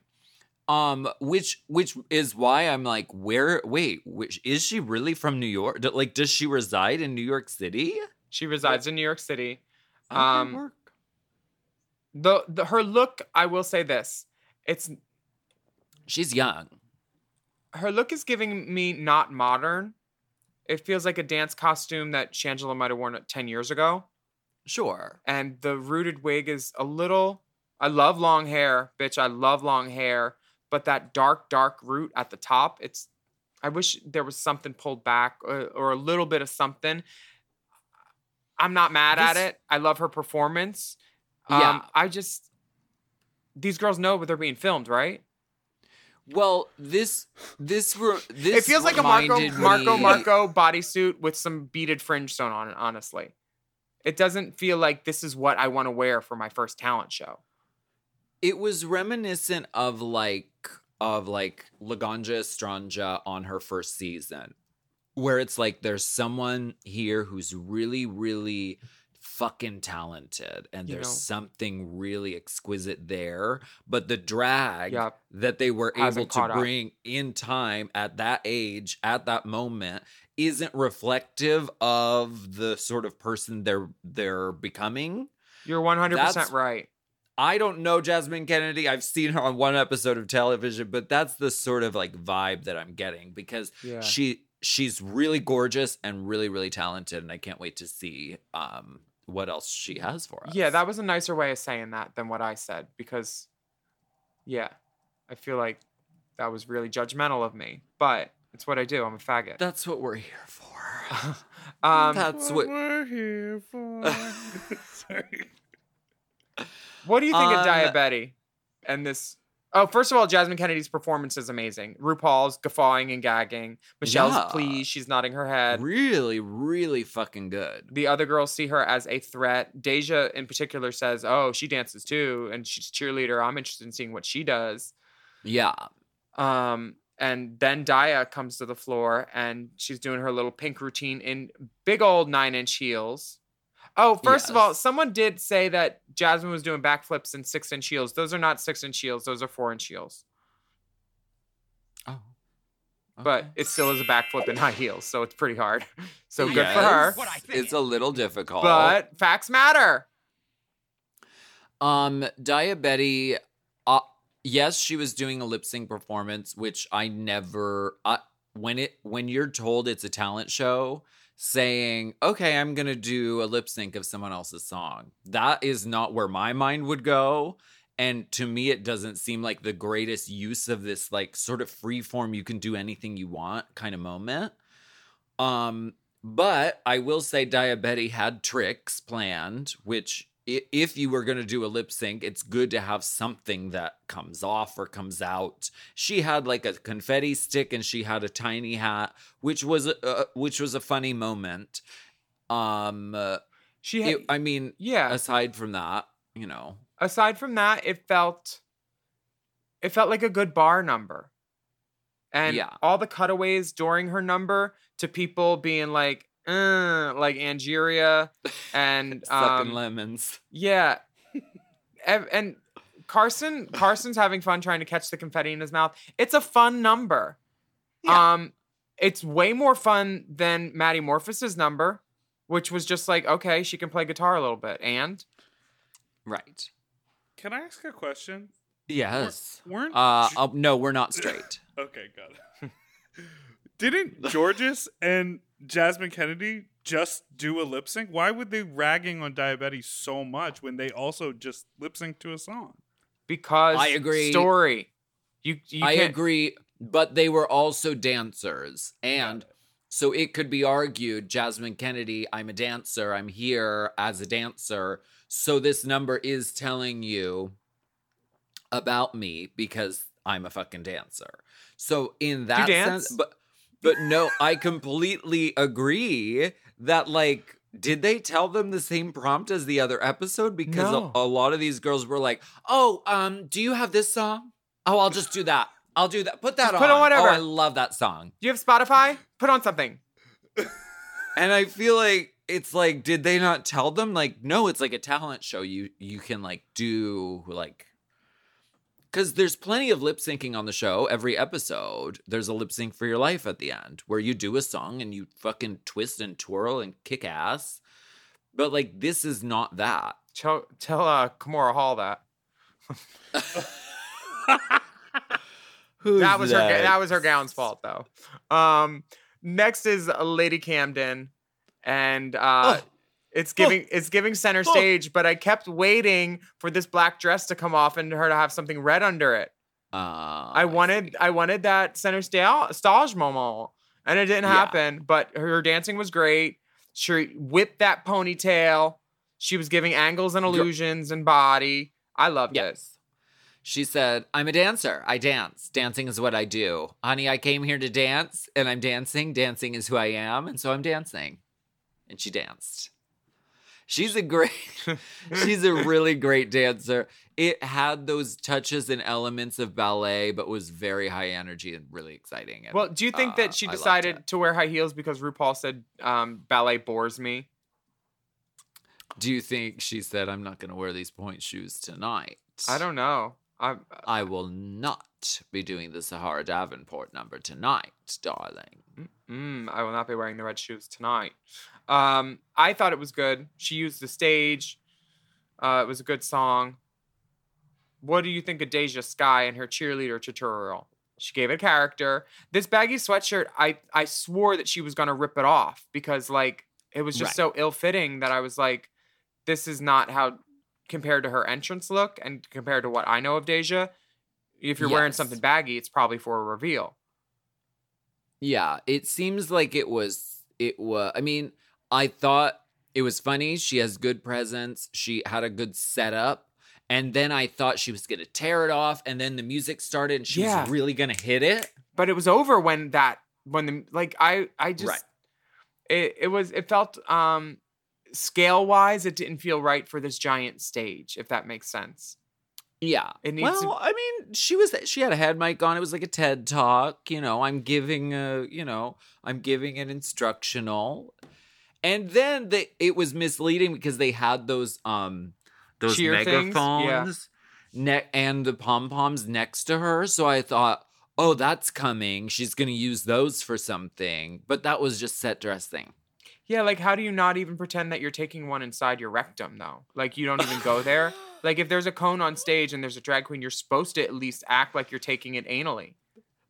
Speaker 2: Um, which which is why I'm like, where? Wait, which is she really from New York? D- Like, does she reside in New York City?
Speaker 3: She resides in New York City.
Speaker 2: Okay,
Speaker 3: Um,
Speaker 2: work.
Speaker 3: The, the her look, I will say this. It's
Speaker 2: She's young.
Speaker 3: her look is giving me not modern. It feels like a dance costume that Shangela might have worn 10 years ago.
Speaker 2: Sure.
Speaker 3: And the rooted wig is a little I love long hair, bitch. I love long hair, but that dark dark root at the top, it's I wish there was something pulled back or, or a little bit of something. I'm not mad at it. I love her performance.
Speaker 2: Yeah.
Speaker 3: Um, I just these girls know what they're being filmed, right?
Speaker 2: Well, this this this
Speaker 3: it feels like a Marco
Speaker 2: reminded
Speaker 3: Marco Marco bodysuit with some beaded fringe sewn on it, honestly. It doesn't feel like this is what I want to wear for my first talent show.
Speaker 2: It was reminiscent of like of like Laganja Estranja on her first season, where it's like there's someone here who's really, really fucking talented, and
Speaker 3: You
Speaker 2: there's
Speaker 3: know.
Speaker 2: something really exquisite there, but the drag that they were able to
Speaker 3: caught up.
Speaker 2: bring in time at that age, at that moment, isn't reflective of the sort of person they're they're becoming.
Speaker 3: You're 100%
Speaker 2: That's-
Speaker 3: right.
Speaker 2: I don't know Jasmine Kennedie. I've seen her on one episode of television, but that's the sort of like vibe that I'm getting because
Speaker 3: Yeah.
Speaker 2: she she's really gorgeous and really really talented and I can't wait to see um what else she has for us.
Speaker 3: Yeah, that was a nicer way of saying that than what I said because, yeah, I feel like that was really judgmental of me. But it's what I do. I'm a faggot.
Speaker 2: That's what we're here for.
Speaker 3: um,
Speaker 2: that's what
Speaker 7: we're here for. Sorry.
Speaker 3: What do you think of
Speaker 2: um,
Speaker 3: Daya Betty and this? Oh, first of all, Jasmine Kennedie's performance is amazing. RuPaul's guffawing and gagging. Michelle's
Speaker 2: Yeah.
Speaker 3: pleased. She's nodding her head.
Speaker 2: really really fucking good.
Speaker 3: the other girls see her as a threat. Deja, in particular, says, "Oh, she dances too, and she's a cheerleader. I'm interested in seeing what she does."
Speaker 2: Yeah.
Speaker 3: Um, and then Daya comes to the floor, and she's doing her little pink routine in big old nine inch heels. Oh, first of all, someone did say that Jasmine was doing backflips in six inch heels. Those are not six inch heels; those are four inch heels.
Speaker 2: Oh.
Speaker 3: But it still is a backflip in high heels, so it's pretty hard. So good for
Speaker 2: Yes.
Speaker 3: her.
Speaker 2: It's a little difficult.
Speaker 3: But facts matter.
Speaker 2: Um, Daya Betty, uh, yes, she was doing a lip sync performance, which I never. Uh, when it when you're told it's a talent show, saying, "Okay, I'm gonna do a lip sync of someone else's song," that is not where my mind would go. And to me, it doesn't seem like the greatest use of this like sort of free form, you can do anything you want kind of moment. Um, but I will say Daya Betty had tricks planned, which if you were going to do a lip sync, it's good to have something that comes off or comes out. She had like a confetti stick and she had a tiny hat, which was a, which was a funny moment. Um,
Speaker 3: She, had,
Speaker 2: it- I mean,
Speaker 3: yeah.
Speaker 2: aside from that, you know,
Speaker 3: aside from that, it felt it felt like a good bar number. And
Speaker 2: Yeah.
Speaker 3: all the cutaways during her number to people being like, uh, like Angeria and um,
Speaker 2: lemons.
Speaker 3: yeah. Ev- and Carson Carson's having fun trying to catch the confetti in his mouth. It's a fun number. Um it's way more fun than Maddie Morphosis's number, which was just like, okay, she can play guitar a little bit. And
Speaker 2: Right.
Speaker 7: Can I ask a question?
Speaker 2: Yes.
Speaker 7: Weren't
Speaker 2: Uh, uh, no, we're not straight.
Speaker 7: Okay, got it. Didn't Jorgeous and Jasmine Kennedie just do a lip sync? Why would they ragging on diabetes so much when they also just lip sync to a song?
Speaker 3: Because
Speaker 2: I agree.
Speaker 3: Story. You, you
Speaker 2: I
Speaker 3: can't-
Speaker 2: agree, but they were also dancers. And so it could be argued Jasmine Kennedie, I'm a dancer, I'm here as a dancer. So this number is telling you about me because I'm a fucking dancer. So in that
Speaker 3: dance?
Speaker 2: sense, but but no, I completely agree that like did they tell them the same prompt as the other episode? Because
Speaker 3: No.
Speaker 2: a, a lot of these girls were like, "Oh, um, do you have this song? Oh, I'll just do that. I'll do that. Put that
Speaker 3: Just
Speaker 2: on.
Speaker 3: put on whatever.
Speaker 2: Oh, I love that song."
Speaker 3: Do you have Spotify? Put on something.
Speaker 2: And I feel like it's like, did they not tell them? Like, no, it's like a talent show. You you can like do like because there's plenty of lip syncing on the show. Every episode, there's a lip sync for your life at the end where you do a song and you fucking twist and twirl and kick ass. But like, this is not that.
Speaker 3: Tell, tell uh, Hall that.
Speaker 2: Who's
Speaker 3: that was her. That was her gown's fault, though. Um, next is Lady Camden, and uh, it's giving it's giving center stage. But I kept waiting for this black dress to come off and her to have something red under it.
Speaker 2: Uh,
Speaker 3: I wanted I wanted that center sta- stage moment, and it didn't
Speaker 2: Yeah.
Speaker 3: happen. But her dancing was great. She whipped that ponytail. She was giving angles and illusions and body. I loved it.
Speaker 2: Yes. She said, I'm a dancer. I dance. Dancing is what I do. Honey, I came here to dance and I'm dancing. Dancing is who I am. And so I'm dancing. And she danced. She's a great, she's a really great dancer. It had those touches and elements of ballet, but was very high energy and really exciting. And,
Speaker 3: Well, do you think
Speaker 2: uh,
Speaker 3: that she decided to wear high heels because RuPaul said um, ballet bores me?
Speaker 2: Do you think she said, I'm not going to wear these pointe shoes tonight?
Speaker 3: I don't know. I
Speaker 2: I will not be doing the Sahara Davenport number tonight, darling.
Speaker 3: Mm, I will not be wearing the red shoes tonight. Um, I thought it was good. She used the stage. Uh, it was a good song. What do you think of Deja Skye and her cheerleader tutorial? She gave it character. This baggy sweatshirt, I I swore that she was gonna rip it off because like it was just
Speaker 2: Right.
Speaker 3: so ill fitting that I was like, this is not how compared to her entrance look and compared to what I know of Deja. If you're wearing something baggy, it's probably for a reveal.
Speaker 2: Yeah, it seems like it was it was I mean, I thought it was funny. She has good presence. She had a good setup. And then I thought she was gonna tear it off, and then the music started and she
Speaker 3: Yeah.
Speaker 2: was really gonna hit it.
Speaker 3: but it was over when that when the like I I just
Speaker 2: Right.
Speaker 3: it it was it felt um scale wise it didn't feel right for this giant stage if that makes sense.
Speaker 2: Yeah.
Speaker 3: It needs to-
Speaker 2: well, I mean, she was she had a head mic on. It was like a TED talk. You know, I'm giving a you know I'm giving an instructional, and then they it was misleading because they had those um those
Speaker 3: Cheer? Yeah.
Speaker 2: megaphones ne- and the pom poms next to her. So I thought, oh, that's coming. She's gonna use those for something. But that was just set dressing.
Speaker 3: Yeah, like how do you not even pretend that you're taking one inside your rectum though? Like you don't even go there. Like if there's a cone on stage and there's a drag queen, you're supposed to at least act like you're taking it anally.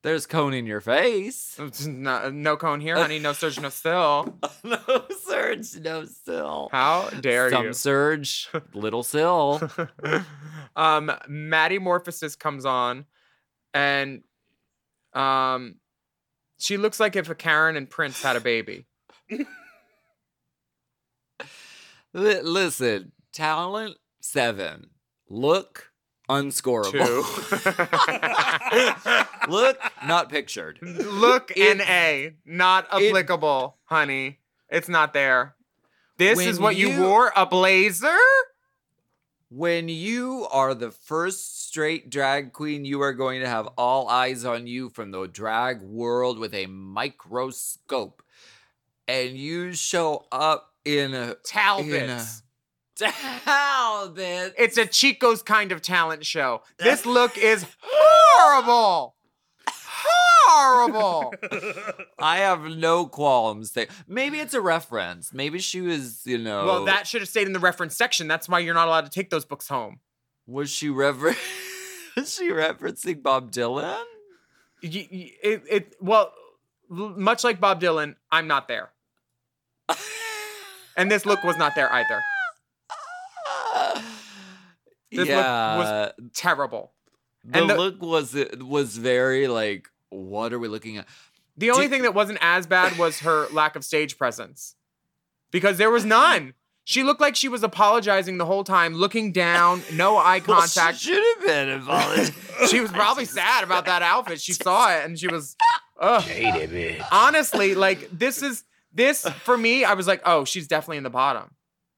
Speaker 2: There's cone in your face.
Speaker 3: No, no cone here, honey. No surge, no still.
Speaker 2: no surge, no still.
Speaker 3: How dare
Speaker 2: Some
Speaker 3: you?
Speaker 2: Some surge, little sill.
Speaker 3: um, Maddie Morphosis comes on, and um, she looks like if a Karen and Prince had a baby.
Speaker 2: Li- listen, talent seven, look unscorable. look not pictured.
Speaker 3: Look
Speaker 2: It-
Speaker 3: NA, not
Speaker 2: it-
Speaker 3: applicable, honey. It's not there. This is what you,
Speaker 2: you-
Speaker 3: wore? A blazer?
Speaker 2: When you are the first straight drag queen, you are going to have all eyes on you from the drag world with a microscope. And you show up in a
Speaker 3: Talbots.
Speaker 2: Talbot.
Speaker 3: It's a Chico's kind of talent show. This look is horrible. Horrible.
Speaker 2: I have no qualms. There. Maybe it's a reference. Maybe she was, you know.
Speaker 3: Well, that should have stayed in the reference section. That's why you're not allowed to take those books home.
Speaker 2: was she refer- was she referencing Bob Dylan?
Speaker 3: It, it, well, much like Bob Dylan, I'm not there. And this look was not there either. This
Speaker 2: yeah,
Speaker 3: look was terrible.
Speaker 2: the,
Speaker 3: and the-
Speaker 2: look was was very like, what are we looking at?
Speaker 3: The only
Speaker 2: Do-
Speaker 3: thing that wasn't as bad was her lack of stage presence. Because there was none. She looked like she was apologizing the whole time, looking down, no eye
Speaker 2: Well,
Speaker 3: contact.
Speaker 2: she should have been involved.
Speaker 3: she was probably sad about that outfit. She saw it and she was, ugh. Honestly, like this is this for me. I was like, oh, she's definitely in the bottom.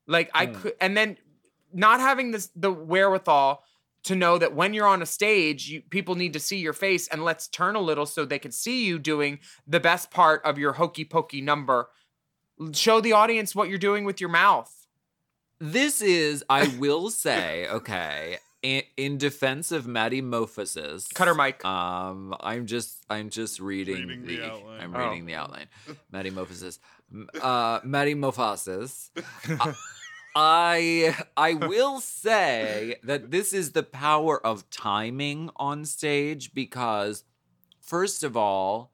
Speaker 3: Like I hmm. could, and then not having this the wherewithal to know that when you're on a stage, you, people need to see your face, and let's turn a little so they can see you doing the best part of your hokey pokey number. Show the audience what you're doing with your mouth.
Speaker 2: This is, I will say, okay, in, in defense of Maddie Mophasis.
Speaker 3: Cut her mic.
Speaker 2: Um, I'm just, I'm just reading,
Speaker 7: Reading the
Speaker 2: the,
Speaker 7: outline.
Speaker 2: I'm
Speaker 3: Oh.
Speaker 2: reading the outline. Maddie Mophasis. M- Uh, Maddie Mophasis. I, I will say that this is the power of timing on stage because, first of all,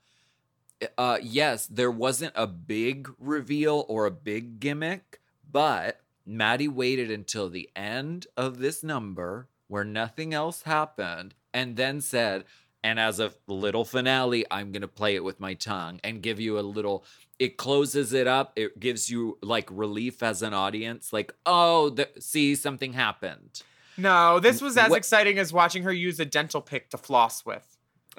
Speaker 2: uh, yes, there wasn't a big reveal or a big gimmick, but Maddie waited until the end of this number where nothing else happened and then said, and as a little finale, I'm going to play it with my tongue and give you a little. It closes it up. It gives you like relief as an audience, like, oh, the, see, something happened.
Speaker 3: No, this was as
Speaker 2: What-
Speaker 3: exciting as watching her use a dental pick to floss with.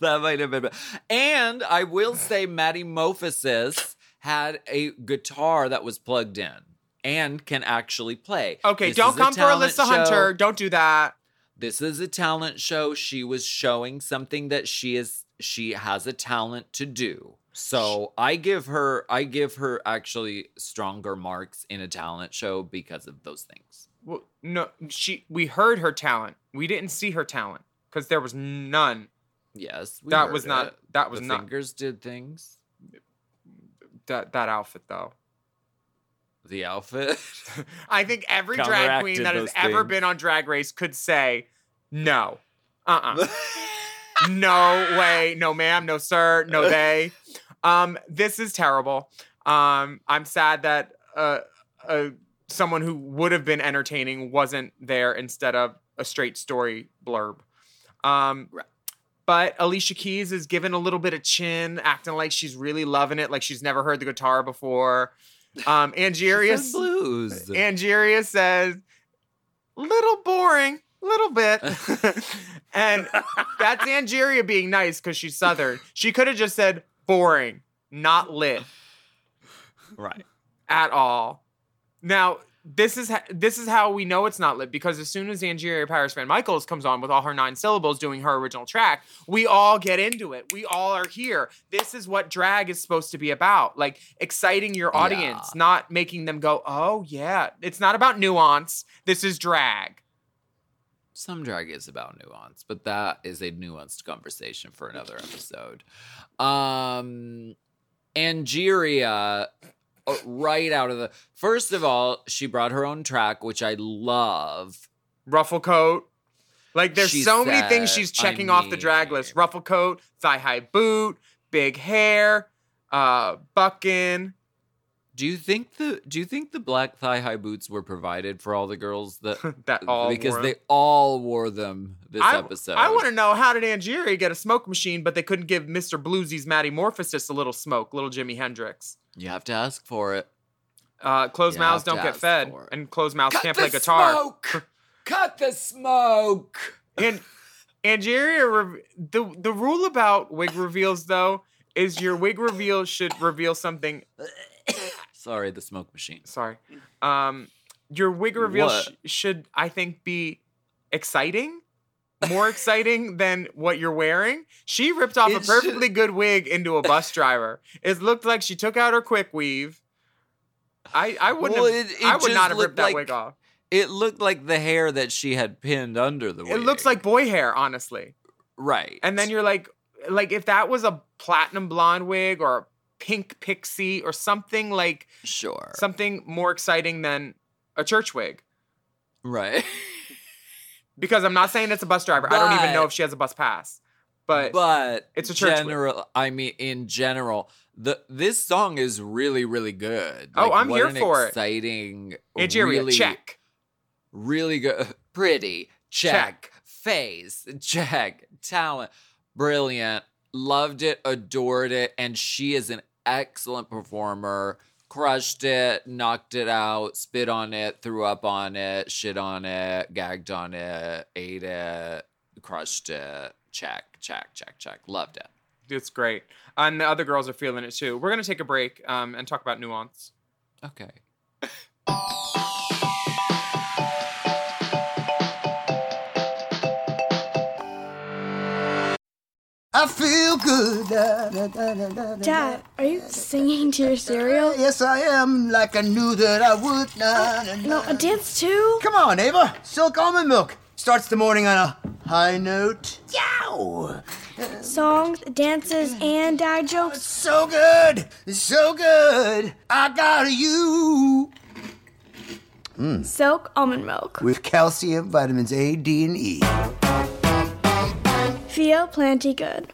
Speaker 2: that might have been. And I will say, Maddie Mophasis had a guitar that was plugged in and can actually play.
Speaker 3: Okay,
Speaker 2: This
Speaker 3: don't come for Alyssa Hunter. Don't do that.
Speaker 2: This is a talent show. She was showing something that she is. She has a talent to do. So I give her. I give her actually stronger marks in a talent show because of those things.
Speaker 3: Well, no, she. We heard her talent. We didn't see her talent because there was none.
Speaker 2: Yes, we
Speaker 3: That was not- that was
Speaker 2: the
Speaker 3: not-
Speaker 2: fingers did things.
Speaker 3: That that outfit though.
Speaker 2: The outfit.
Speaker 3: I think every drag queen that has ever
Speaker 2: things.
Speaker 3: been on Drag Race could say, no, uh, uh no way, no ma'am, no sir, no they. Um, this is terrible. Um, I'm sad that uh, uh, someone who would have been entertaining wasn't there instead of a straight story blurb. Um, but Alicia Keys is given a little bit of chin, acting like she's really loving it, like she's never heard the guitar before. Um, Angeria
Speaker 2: Said blues.
Speaker 3: Angeria says, little boring, little bit. and that's Angeria being nice because she's Southern. She could have just said boring, not lit
Speaker 2: right.
Speaker 3: at all. Now, this is ha- this is how we know it's not lit because as soon as Angeria Paris VanMicheals comes on with all her nine syllables doing her original track, we all get into it. We all are here. This is what drag is supposed to be about, like exciting your audience,
Speaker 2: Yeah.
Speaker 3: not making them go, "Oh yeah." It's not about nuance. This is drag.
Speaker 2: Some drag is about nuance, but that is a nuanced conversation for another episode. Um, Angeria, right out of the first of all, she brought her own track, which I love.
Speaker 3: Ruffle coat. Like there's
Speaker 2: She
Speaker 3: so many things
Speaker 2: said,
Speaker 3: she's
Speaker 2: I
Speaker 3: checking off the drag list. Ruffle coat, thigh high boot, big hair, uh, bucking.
Speaker 2: Do you think the Do you think the black thigh high boots were provided for all the girls that
Speaker 3: That all
Speaker 2: because they all wore them this
Speaker 3: I,
Speaker 2: episode?
Speaker 3: I want to know how did Angeria get a smoke machine, but they couldn't give Mr. Bluesy's Maddie Morphosis a little smoke, little Jimi Hendrix.
Speaker 2: You have to ask for it.
Speaker 3: Uh, closed
Speaker 2: You
Speaker 3: mouths don't get fed, and closed mouths can't play guitar.
Speaker 2: Smoke! Cut the smoke.
Speaker 3: And Angeria, re- the the rule about wig reveals though is your wig reveal should reveal something.
Speaker 2: Sorry, the smoke machine.
Speaker 3: Sorry, um, your wig reveal sh- should I think be exciting, more exciting than what you're wearing. She ripped off
Speaker 2: It
Speaker 3: a
Speaker 2: should-
Speaker 3: perfectly good wig into a bus driver. It looked like she took out her quick weave. I I wouldn't.
Speaker 2: Well,
Speaker 3: have,
Speaker 2: it- it
Speaker 3: I would not have ripped that wig off.
Speaker 2: It looked like the hair that she had pinned under the wig.
Speaker 3: It looks like boy hair, honestly.
Speaker 2: right.
Speaker 3: And then you're like, like if that was a platinum blonde wig or a pink pixie or something like
Speaker 2: sure.
Speaker 3: something more exciting than a church wig.
Speaker 2: right.
Speaker 3: Because I'm not saying it's a bus driver. I don't even know if she has a bus pass. but
Speaker 2: but
Speaker 3: it's a church
Speaker 2: general. I mean, in general, the this song is really really good.
Speaker 3: Oh, I'm
Speaker 2: what
Speaker 3: here
Speaker 2: an
Speaker 3: for it.
Speaker 2: exciting,
Speaker 3: Angeria,
Speaker 2: really,
Speaker 3: check.
Speaker 2: really good, pretty check,
Speaker 3: Check.
Speaker 2: face check, talent, brilliant. Loved it, adored it, and she is an excellent performer. Crushed it, knocked it out, spit on it, threw up on it, shit on it, gagged on it, ate it, crushed it. Check, check, check, check. Loved it.
Speaker 3: It's great. And the other girls are feeling it too. We're gonna take a break um, and talk about nuance.
Speaker 2: Okay.
Speaker 9: I feel good. Da, da, da, da, da, da,
Speaker 10: Dad, are you singing to your cereal?
Speaker 9: Yes, I am. Like I knew that I would. Oh, na,
Speaker 10: No, a dance too?
Speaker 9: Come on, Ava. Silk almond milk starts the morning on a high note. Yow!
Speaker 10: Songs, dances, and dad jokes.
Speaker 9: So good, so good. I got you hmm.
Speaker 10: Silk almond milk.
Speaker 9: with calcium, vitamins A, D, and E.
Speaker 10: Feel plenty good.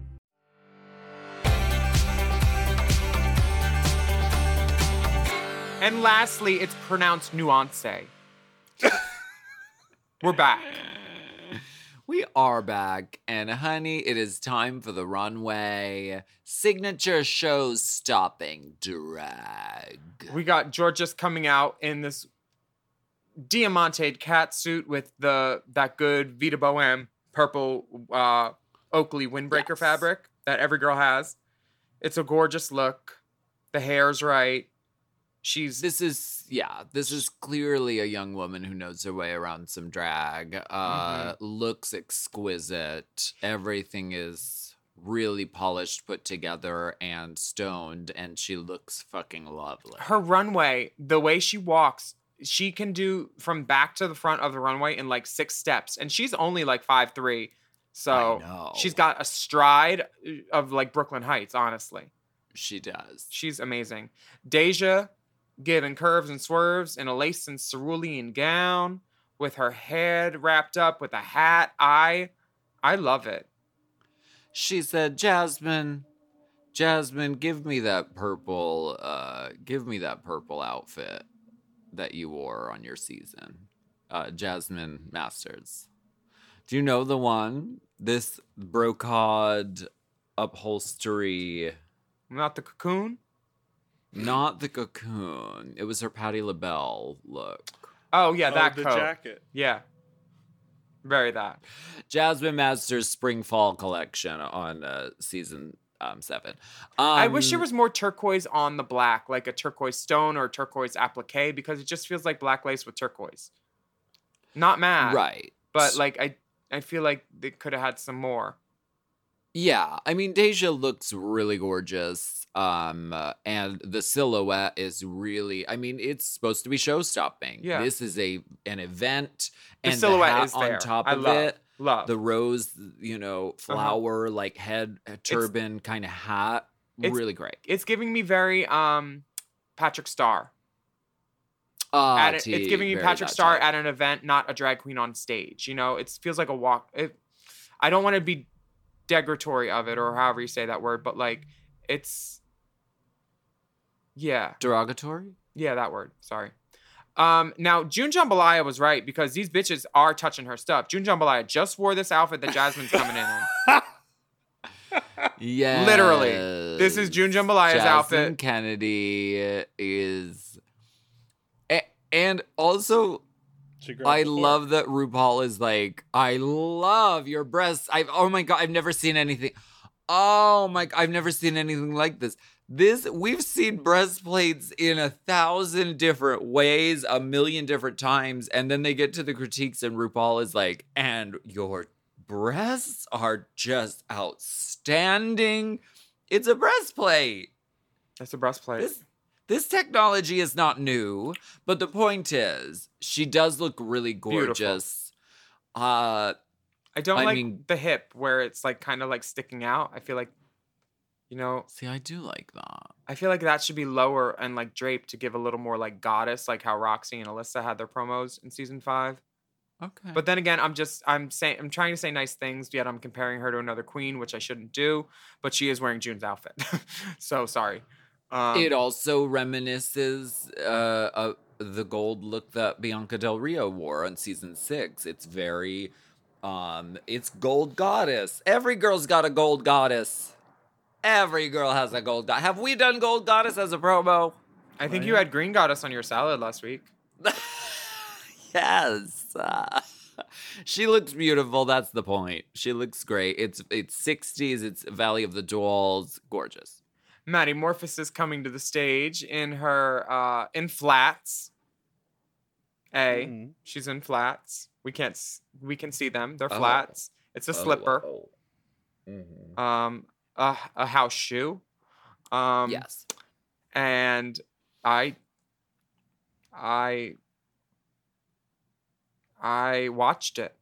Speaker 3: And lastly, it's pronounced nuance. We're back.
Speaker 2: We are back, and honey, it is time for the runway signature show stopping drag.
Speaker 3: We got Jorgeous coming out in this diamante cat suit with the that good Vita Bohème purple uh, Oakley windbreaker
Speaker 2: Yes.
Speaker 3: fabric that every girl has. It's a gorgeous look. The hair's right. She's
Speaker 2: This is yeah, this is clearly a young woman who knows her way around some drag. Uh looks exquisite. Everything is really polished, put together and stoned and she looks fucking lovely.
Speaker 3: her runway, the way she walks, she can do from back to the front of the runway in like six steps, and she's only like five three, so she's got a stride uh, of like Brooklyn Heights. Honestly,
Speaker 2: She does.
Speaker 3: she's amazing. Deja giving curves and swerves in a lace and cerulean gown with her head wrapped up with a hat. I, I love it.
Speaker 2: She said, Jasmine, Jasmine, give me that purple, uh, give me that purple outfit that you wore on your season. Uh, Jasmine Masters. Do you know the one? This brocade upholstery,
Speaker 3: Not the cocoon.
Speaker 2: Not the cocoon. It was her Patti LaBelle look.
Speaker 3: Oh yeah,
Speaker 7: Oh,
Speaker 3: that
Speaker 7: the
Speaker 3: coat.
Speaker 7: jacket.
Speaker 3: Yeah, very that.
Speaker 2: Jasmine Masters spring fall collection on uh, season um, seven. Um,
Speaker 3: I wish there was more turquoise on the black, like a turquoise stone or turquoise applique, because it just feels like black lace with turquoise. Not mad,
Speaker 2: right.
Speaker 3: But like I, I feel like they could have had some more.
Speaker 2: Yeah, I mean Deja looks really gorgeous. Um uh, and the silhouette is really I mean it's supposed to be show stopping.
Speaker 3: Yeah.
Speaker 2: This is a an event
Speaker 3: The
Speaker 2: and
Speaker 3: silhouette
Speaker 2: the
Speaker 3: is
Speaker 2: on
Speaker 3: there.
Speaker 2: top
Speaker 3: I
Speaker 2: of
Speaker 3: love,
Speaker 2: it.
Speaker 3: love.
Speaker 2: The rose, you know, flower like head uh, turban kind of hat. Really great.
Speaker 3: It's giving me very um, Patrick Starr.
Speaker 2: T,
Speaker 3: it's giving me Patrick Starr at an event, not a drag queen on stage. You know, it feels like a walk. It, I don't want to be degradatory of it or however you say that word, but like it's yeah.
Speaker 2: derogatory.
Speaker 3: Yeah, that word. Sorry. Um, now June Jambalaya was right because these bitches are touching her stuff. June Jambalaya just wore this outfit that Jasmine's coming in on.
Speaker 2: Yeah,
Speaker 3: Literally. This is June Jambalaya's
Speaker 2: Jasmine
Speaker 3: outfit.
Speaker 2: Kennedie is, and also
Speaker 7: She grabbed
Speaker 2: I love that RuPaul is like, I love your breasts. I've oh my god, I've never seen anything. Oh my, I've never seen anything like this. This we've seen breastplates in a thousand different ways, a million different times, and then they get to the critiques, and RuPaul is like, and your breasts are just outstanding. It's a breastplate.
Speaker 3: That's a breastplate.
Speaker 2: This, this technology is not new, but the point is, she does look really
Speaker 3: Beautiful.
Speaker 2: gorgeous. Uh,
Speaker 3: I don't
Speaker 2: I
Speaker 3: like
Speaker 2: mean-
Speaker 3: the hip where it's like kind of like sticking out. I feel like, you know,
Speaker 2: see, I do like that.
Speaker 3: I feel like that should be lower and like draped to give a little more like goddess, like how Roxxxy and Alyssa had their promos in season five.
Speaker 2: Okay.
Speaker 3: But then again, I'm just I'm saying I'm trying to say nice things, yet I'm comparing her to another queen, which I shouldn't do. But she is wearing June's outfit, so sorry. Um,
Speaker 2: it also reminisces uh, of the gold look that Bianca Del Rio wore on season six. It's very, um, it's gold goddess. Every girl's got a gold goddess. Every girl has a gold goddess. Have we done gold goddess as a promo?
Speaker 3: I think you had green goddess on your salad last week.
Speaker 2: Yes. Uh, she looks beautiful. That's the point. She looks great. It's it's 60s. It's Valley of the Dolls. Gorgeous.
Speaker 3: Maddie Morphus is coming to the stage in her uh in flats. A,
Speaker 2: Mm-hmm.
Speaker 3: she's in flats. We can't we can see them. They're
Speaker 2: Oh.
Speaker 3: flats. It's a
Speaker 2: Oh,
Speaker 3: slipper.
Speaker 2: oh. Mhm.
Speaker 3: Um a, a house shoe. Um
Speaker 2: Yes.
Speaker 3: and I I I watched it.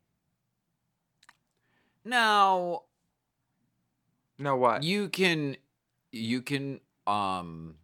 Speaker 2: Now,
Speaker 3: No what?
Speaker 2: you can you can um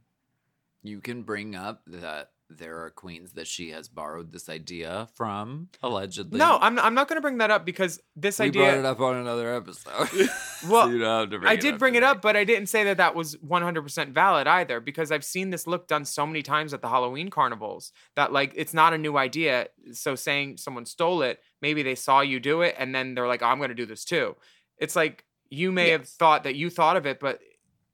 Speaker 2: you can bring up that there are queens that she has borrowed this idea from allegedly
Speaker 3: No, I'm I'm not going to bring that up because this
Speaker 2: we
Speaker 3: idea
Speaker 2: brought it up on another episode
Speaker 3: Well,
Speaker 2: So you don't have to bring
Speaker 3: I did bring it up, but I didn't say that that was 100% valid either because I've seen this look done so many times at the Halloween carnivals that like it's not a new idea. So saying someone stole it, maybe they saw you do it and then they're like, oh, "I'm going to do this too." It's like you may have thought that you thought of it, but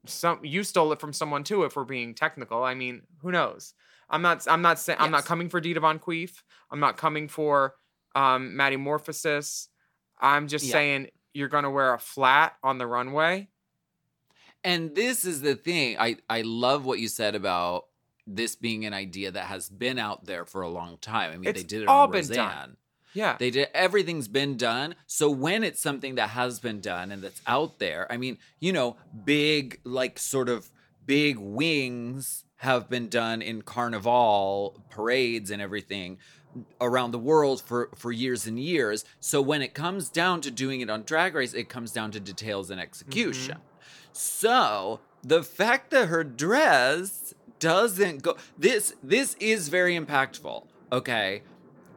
Speaker 3: some you stole it from someone too. If we're being technical, I mean, who knows? I'm not. I'm not saying. I'm not coming for Dita Von Queef. I'm not coming for um, Maddie I'm just
Speaker 2: Yeah.
Speaker 3: saying you're gonna wear a flat on the runway.
Speaker 2: And this is the thing. I I love what you said about this being an idea that has been out there for a long time. I mean, they did it
Speaker 3: all
Speaker 2: on
Speaker 3: been done. Yeah.
Speaker 2: They did everything's been done. So when it's something that has been done and that's out there, I mean, you know, big like sort of big wings have been done in carnival parades and everything around the world for for years and years. So when it comes down to doing it on drag race, it comes down to details and execution. Mm-hmm. So the fact that her dress doesn't go this this is very impactful. Okay.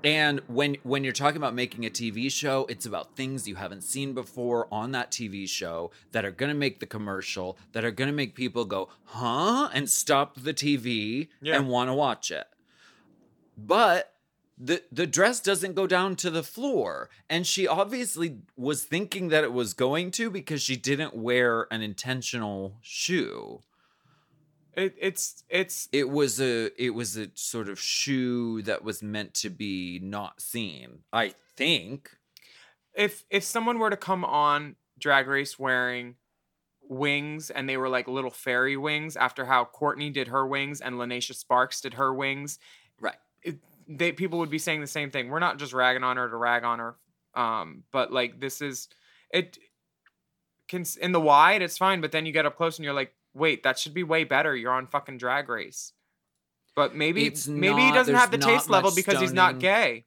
Speaker 2: And when when you're talking about making a TV show, it's about things you haven't seen before on that TV show that are going to make the commercial, that are going to make people go, "Huh?" and stop the TV
Speaker 3: Yeah.
Speaker 2: and want to watch it. But the the dress doesn't go down to the floor, and she obviously was thinking that it was going to because she didn't wear an intentional shoe.
Speaker 3: It, it's it's
Speaker 2: It was a it was a sort of shoe that was meant to be not seen. I think.
Speaker 3: if if someone were to come on Drag Race wearing wings and they were like little fairy wings after how Courtney did her wings and Lanacia Sparks did her wings,
Speaker 2: Right.
Speaker 3: it, they people would be saying the same thing. We're not just ragging on her to rag on her, um, but like this is it. Can in the wide it's fine, but then you get up close and you're like, wait, that should be way better. You're on fucking Drag Race, but maybe
Speaker 2: It's
Speaker 3: maybe he doesn't have the taste level because he's not gay.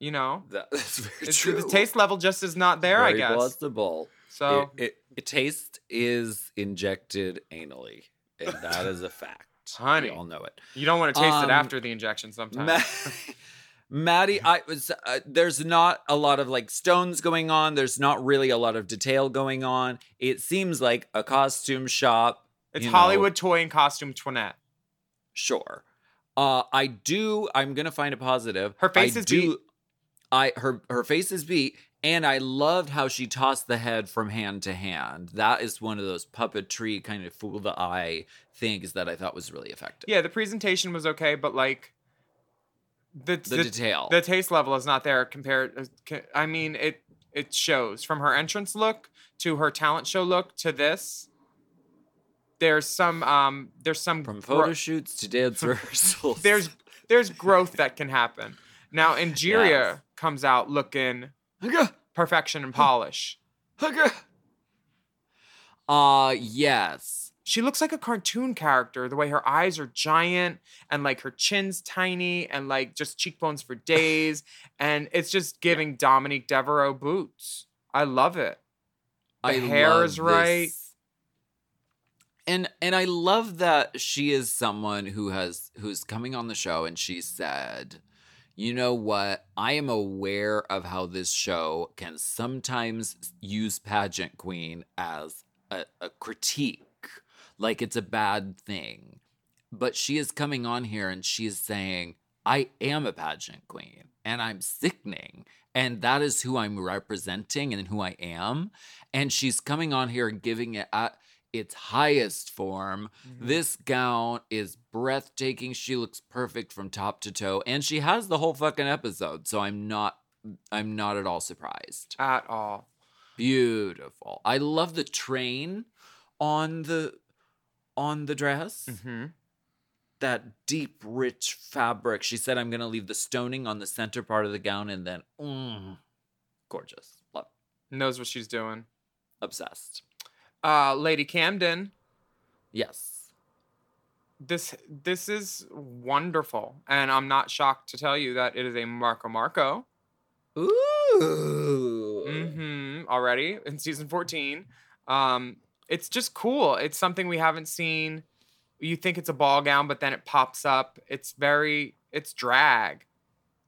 Speaker 3: You know,
Speaker 2: That, that's very
Speaker 3: it's,
Speaker 2: true.
Speaker 3: the taste level just is not there. I
Speaker 2: Very
Speaker 3: guess.
Speaker 2: plausible.
Speaker 3: So
Speaker 2: it, it, it taste is injected anally, and that is a fact.
Speaker 3: Honey.
Speaker 2: we all know it.
Speaker 3: you don't want to taste
Speaker 2: Um,
Speaker 3: it after the injection sometimes.
Speaker 2: Ma- Maddie, I was. Uh, there's not a lot of like stones going on. There's not really a lot of detail going on. It seems like a costume shop.
Speaker 3: It's
Speaker 2: you know,
Speaker 3: Hollywood toy and costume twinette.
Speaker 2: sure. Uh, I do. I'm gonna find a positive.
Speaker 3: Her face
Speaker 2: I
Speaker 3: is
Speaker 2: do,
Speaker 3: beat.
Speaker 2: I her her face is beat, and I loved how she tossed the head from hand to hand. That is one of those puppetry kind of fool the eye things that I thought was really effective.
Speaker 3: Yeah, the presentation was okay, but like the
Speaker 2: The detail.
Speaker 3: the taste level is not there compared. uh, I mean, it it shows from her entrance look to her talent show look to this. There's some um there's some
Speaker 2: From
Speaker 3: gro-
Speaker 2: photo shoots to dance rehearsals.
Speaker 3: there's there's growth that can happen. Now Angeria
Speaker 2: Yes.
Speaker 3: comes out looking perfection and polish.
Speaker 2: Uh yes.
Speaker 3: She looks like a cartoon character, the way her eyes are giant and like her chin's tiny and like just cheekbones for days. and it's just giving Dominique Devereaux boots. I love it. The
Speaker 2: I
Speaker 3: hair is right.
Speaker 2: this. And and I love that she is someone who has who's coming on the show and she said, "You know what? I am aware of how this show can sometimes use pageant queen as a, a critique, like it's a bad thing." But she is coming on here and she's saying, "I am a pageant queen and I'm sickening." And that is who I'm representing and who I am. And she's coming on here and giving it at its highest form. This gown is breathtaking. She looks perfect from top to toe. And she has the whole fucking episode. So I'm not I'm not at all surprised.
Speaker 3: At all.
Speaker 2: Beautiful. I love the train on the on the dress.
Speaker 3: Mm-hmm.
Speaker 2: That deep, rich fabric. She said, "I'm gonna leave the stoning on the center part of the gown, and then, mm, gorgeous, love,
Speaker 3: Knows what she's doing.
Speaker 2: obsessed."
Speaker 3: Uh, Lady Camden.
Speaker 2: Yes.
Speaker 3: This this is wonderful, and I'm not shocked to tell you that it is a Marco Marco.
Speaker 2: Ooh.
Speaker 3: Mm-hmm. Already in season 14. Um, it's just cool. It's something we haven't seen. You think it's a ball gown, but then it pops up. It's very it's drag.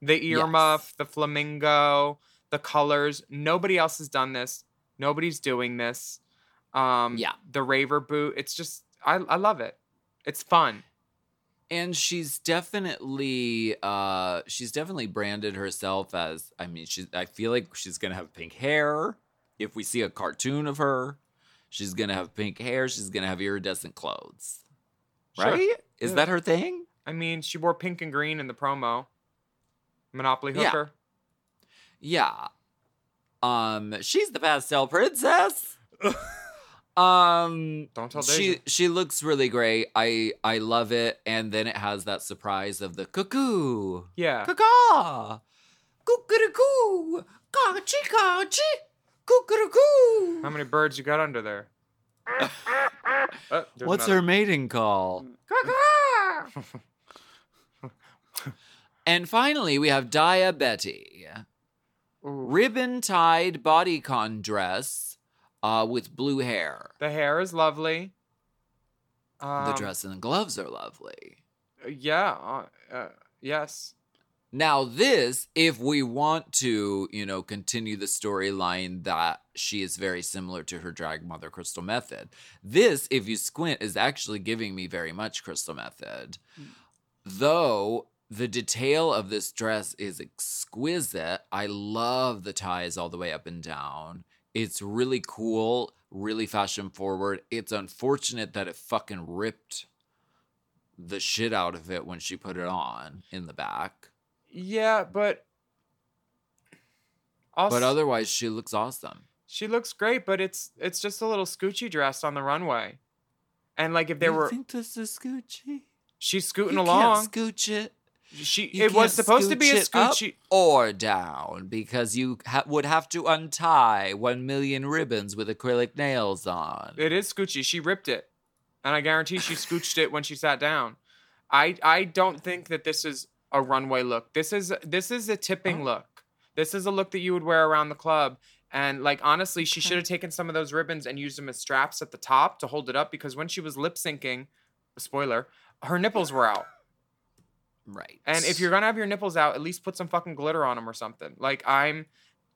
Speaker 3: The earmuff, the flamingo, the colors. Nobody else has done this. Nobody's doing this. Um,
Speaker 2: Yeah.
Speaker 3: The raver boot. It's just I I love it. It's fun.
Speaker 2: and she's definitely uh she's definitely branded herself as i mean she's i feel like she's gonna have pink hair if we see a cartoon of her she's gonna have pink hair she's gonna have iridescent clothes
Speaker 3: Sure.
Speaker 2: right is
Speaker 3: Yeah.
Speaker 2: that her thing
Speaker 3: I mean, she wore pink and green in the promo. Monopoly
Speaker 2: Yeah.
Speaker 3: hooker.
Speaker 2: yeah um she's the pastel princess um
Speaker 3: Don't tell
Speaker 2: she
Speaker 3: Deja.
Speaker 2: she looks really great i i love it and then it has that surprise of the cuckoo
Speaker 3: Yeah.
Speaker 2: Caw! Cuckoo! Cachi cachi! Cuckoo!
Speaker 3: How many birds you got under there? Oh,
Speaker 2: What's
Speaker 3: another.
Speaker 2: her mating call? and finally, we have Daya Betty. Ribbon tied bodycon dress uh, with blue hair.
Speaker 3: The hair is lovely.
Speaker 2: the
Speaker 3: Um,
Speaker 2: dress and the gloves are lovely.
Speaker 3: Yeah. Uh, uh, yes.
Speaker 2: Now, this, if we want to, you know, continue the storyline that she is very similar to her drag mother, Crystal Methyd, this, if you squint, is actually giving me very much Crystal Methyd. Though the detail of this dress is exquisite, I love the ties all the way up and down. It's really cool, really fashion forward. It's unfortunate that it fucking ripped the shit out of it when she put it on in the back.
Speaker 3: Yeah, but also,
Speaker 2: But otherwise, she looks awesome.
Speaker 3: she looks great. But it's it's just a little scoochy dress on the runway, and like if there
Speaker 2: you
Speaker 3: were,
Speaker 2: think this is Scoochie?
Speaker 3: she's scooting
Speaker 2: You
Speaker 3: along.
Speaker 2: Can't scooch it.
Speaker 3: She
Speaker 2: You
Speaker 3: it was supposed to be a
Speaker 2: scoochie
Speaker 3: scoochy.
Speaker 2: or down because you ha- would have to untie one million ribbons with acrylic nails on.
Speaker 3: It is scoochy. She ripped it, and I guarantee she scooched it when she sat down. I I don't think that this is a runway look. This is this is a tipping oh. look. This is a look that you would wear around the club. And like honestly, she should have taken some of those ribbons and used them as straps at the top to hold it up because when she was lip syncing, spoiler, her nipples were out.
Speaker 2: Right.
Speaker 3: And if you're gonna have your nipples out, at least put some fucking glitter on them or something. Like I'm,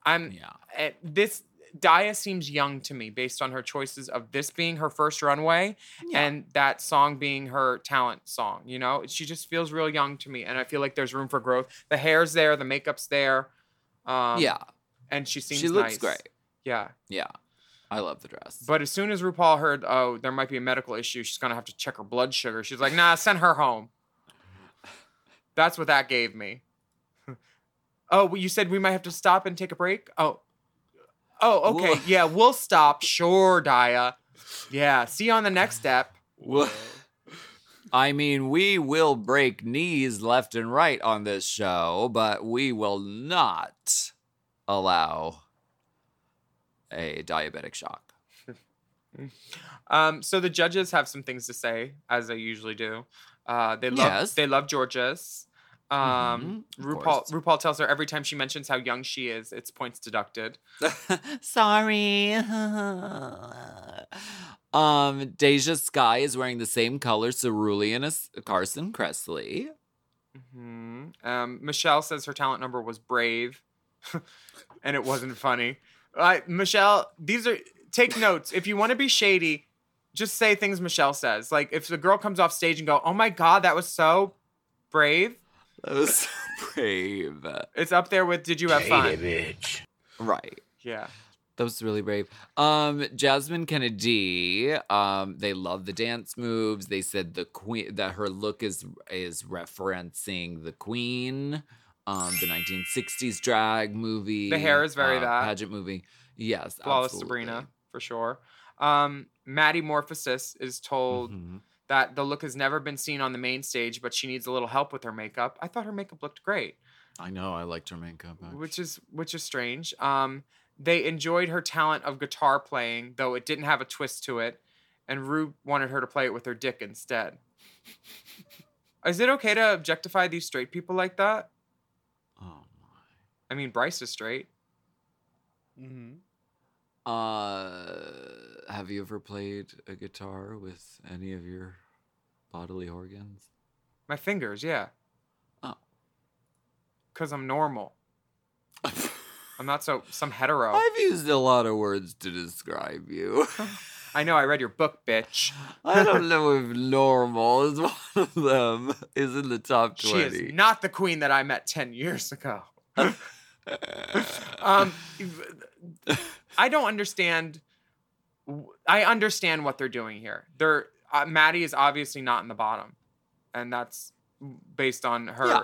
Speaker 3: I'm.
Speaker 2: Yeah.
Speaker 3: eh, This Daya seems young to me based on her choices of this being her first runway and that song being her talent song. You know, she just feels real young to me, and I feel like there's room for growth. The hair's there, the makeup's there. Um,
Speaker 2: yeah,
Speaker 3: and she seems
Speaker 2: she looks
Speaker 3: nice.
Speaker 2: great.
Speaker 3: Yeah.
Speaker 2: Yeah, I love the dress.
Speaker 3: But as soon as RuPaul heard, oh, there might be a medical issue, she's gonna have to check her blood sugar. She's like, nah, send her home. That's what that gave me. oh, well, you said we might have to stop and take a break. Oh, oh, okay, yeah, we'll stop. Sure, Daya. Yeah, see you on the next step.
Speaker 2: I mean, we will break knees left and right on this show, but we will not allow a diabetic shock.
Speaker 3: Um, so the judges have some things to say, as they usually do. Uh, they love
Speaker 2: Yes.
Speaker 3: they love Jorgeous. Um,
Speaker 2: Mhm,
Speaker 3: RuPaul
Speaker 2: course.
Speaker 3: RuPaul tells her every time she mentions how young she is, it's points deducted.
Speaker 2: Sorry. um, Deja Skye is wearing the same color cerulean as Carson Kressley.
Speaker 3: hmm Um, Michelle says her talent number was brave, and it wasn't funny. Uh, Michelle, these are take notes. If you want to be shady, just say things Michelle says. Like if the girl comes off stage and go, "Oh my god, that was so brave,"
Speaker 2: That was so brave.
Speaker 3: it's up there with "Did you have fun?"
Speaker 2: bitch. Right.
Speaker 3: Yeah.
Speaker 2: That was really brave. Um, Jasmine Kennedie. Um, they love the dance moves. They said the queen that her look is is referencing the Queen, um, the 1960s drag movie.
Speaker 3: The hair is very
Speaker 2: uh,
Speaker 3: that.
Speaker 2: pageant movie. Yes,
Speaker 3: Flawless
Speaker 2: absolutely.
Speaker 3: Sabrina for sure. Um, Maddie Morphosis is told
Speaker 2: Mhm.
Speaker 3: that the look has never been seen on the main stage, but she needs a little help with her makeup. I thought her makeup looked great,
Speaker 2: I know. I liked her makeup.
Speaker 3: which is which is strange. Um, they enjoyed her talent of guitar playing, though it didn't have a twist to it, and Ru wanted her to play it with her dick instead. is it okay to objectify these straight people like that?
Speaker 2: Oh my!
Speaker 3: I mean, Bryce is straight.
Speaker 7: Mm-hmm.
Speaker 2: Uh, have you ever played a guitar with any of your bodily organs?
Speaker 3: My fingers, yeah.
Speaker 2: Oh.
Speaker 3: Cause I'm normal. I'm not so some hetero.
Speaker 2: I've used a lot of words to describe you.
Speaker 3: I know. I read your book, bitch.
Speaker 2: I don't know if normal is one of them. Is in the top twenty.
Speaker 3: She is not the queen that I met ten years ago. Um, I don't understand. I understand what they're doing here. They're uh, Maddie is obviously not in the bottom, and that's based on her
Speaker 2: Yeah.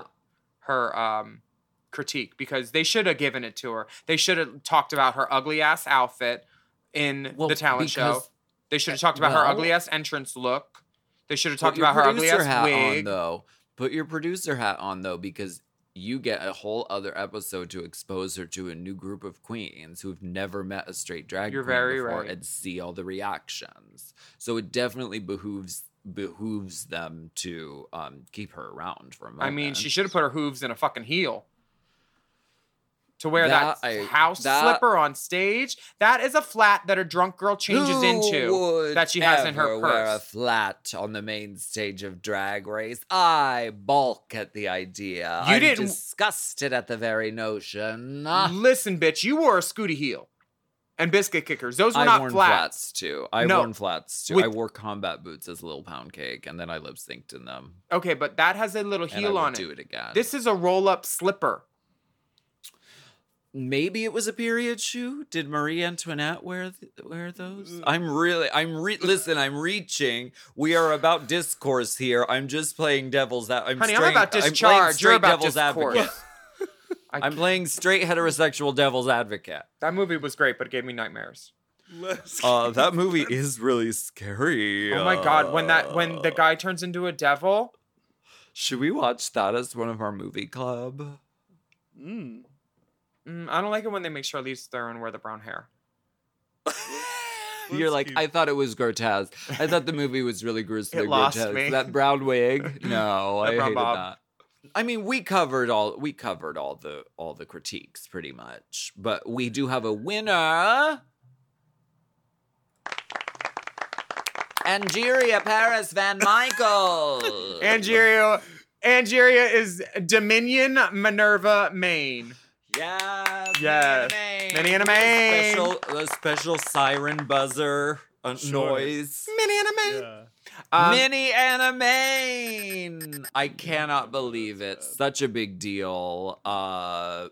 Speaker 3: her um critique because they should have given it to her. They should have talked about her ugly ass outfit in
Speaker 2: Well,
Speaker 3: the talent show. They should have talked about her ugly ass entrance look. They should have talked about her ugly ass wig.
Speaker 2: on though. Put your producer hat on though, because you get a whole other episode to expose her to a new group of queens who've never met a straight drag
Speaker 3: You're
Speaker 2: queen before
Speaker 3: right.
Speaker 2: and see all the reactions. So it definitely behooves behooves them to um, keep her around for a moment.
Speaker 3: I mean, she should have put her hooves in a fucking heel. To wear that,
Speaker 2: That I-
Speaker 3: house
Speaker 2: that-
Speaker 3: slipper on stage, that is a flat that a drunk girl changes into that she has in her
Speaker 2: ever Wear a flat on the main stage of Drag Race. I balk at the idea.
Speaker 3: You
Speaker 2: I'm
Speaker 3: didn't-
Speaker 2: disgusted at the very notion.
Speaker 3: Listen, bitch, you wore a scooty heel and biscuit kickers. Those were
Speaker 2: I've
Speaker 3: not flats.
Speaker 2: flats. too. I've
Speaker 3: No,
Speaker 2: worn flats too.
Speaker 3: with-
Speaker 2: I wore combat boots as little pound cake, and then I lip synced in them.
Speaker 3: Okay, but that has a little
Speaker 2: I
Speaker 3: heel on
Speaker 2: do
Speaker 3: it.
Speaker 2: it again.
Speaker 3: This is a roll up slipper.
Speaker 2: Maybe it was a period shoe. Did Marie Antoinette wear th- wear those? I'm really, I'm re- listen. I'm reaching. We are about discourse here. I'm just playing devil's. A- I'm
Speaker 3: Honey, I'm
Speaker 2: straight,
Speaker 3: about
Speaker 2: playing
Speaker 3: discharge. You're about
Speaker 2: devil's
Speaker 3: discourse.
Speaker 2: advocate. I'm playing straight heterosexual devil's advocate.
Speaker 3: That movie was great, but it gave me nightmares.
Speaker 2: Uh, that movie is really scary.
Speaker 3: Oh my god, when that when the
Speaker 2: Uh,
Speaker 3: guy turns into a devil,
Speaker 2: should we watch that as one of our movie club?
Speaker 7: Mm.
Speaker 3: Mm, I don't like it when they make Charlize Theron wear the brown hair.
Speaker 2: You're like, I thought it was grotesque. I thought the movie was really gruesome.
Speaker 3: It lost
Speaker 2: grotesque.
Speaker 3: me.
Speaker 2: That brown wig. No,
Speaker 3: That
Speaker 2: I
Speaker 3: brown
Speaker 2: hated
Speaker 3: bob.
Speaker 2: that. I mean, we covered all we covered all the all the critiques pretty much, but we do have a winner. Angeria Paris Van Michael.
Speaker 3: Angeria Angeria is Dominion Minerva Maine.
Speaker 2: Yes.
Speaker 3: Yes. Mini anime. a Maine.
Speaker 2: Special, a special siren buzzer uh,
Speaker 7: Sure.
Speaker 2: noise.
Speaker 3: Minnie and a Maine.
Speaker 7: Yeah.
Speaker 3: Um,
Speaker 2: Minnie and a Maine. I cannot believe it. Such a big deal. Uh,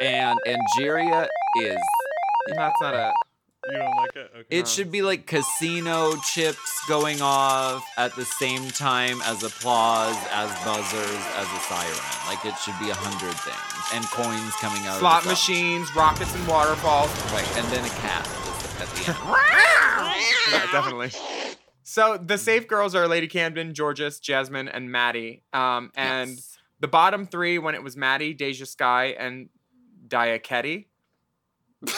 Speaker 2: and Angeria is.
Speaker 3: That's not a.
Speaker 7: You don't like it? Okay.
Speaker 2: It should be like casino chips going off at the same time as applause, as buzzers, as a siren. Like it should be a hundred things, and coins coming out.
Speaker 3: Slot
Speaker 2: of the slot
Speaker 3: machines, rockets, and waterfalls.
Speaker 2: Right, and then a cat just at the end.
Speaker 3: yeah, definitely. So the safe girls are Lady Camden, Jorgeous, Jasmine, and Maddie. Um, and
Speaker 2: Yes.
Speaker 3: the bottom three, when it was Maddie, Deja Skye, and Diaketi.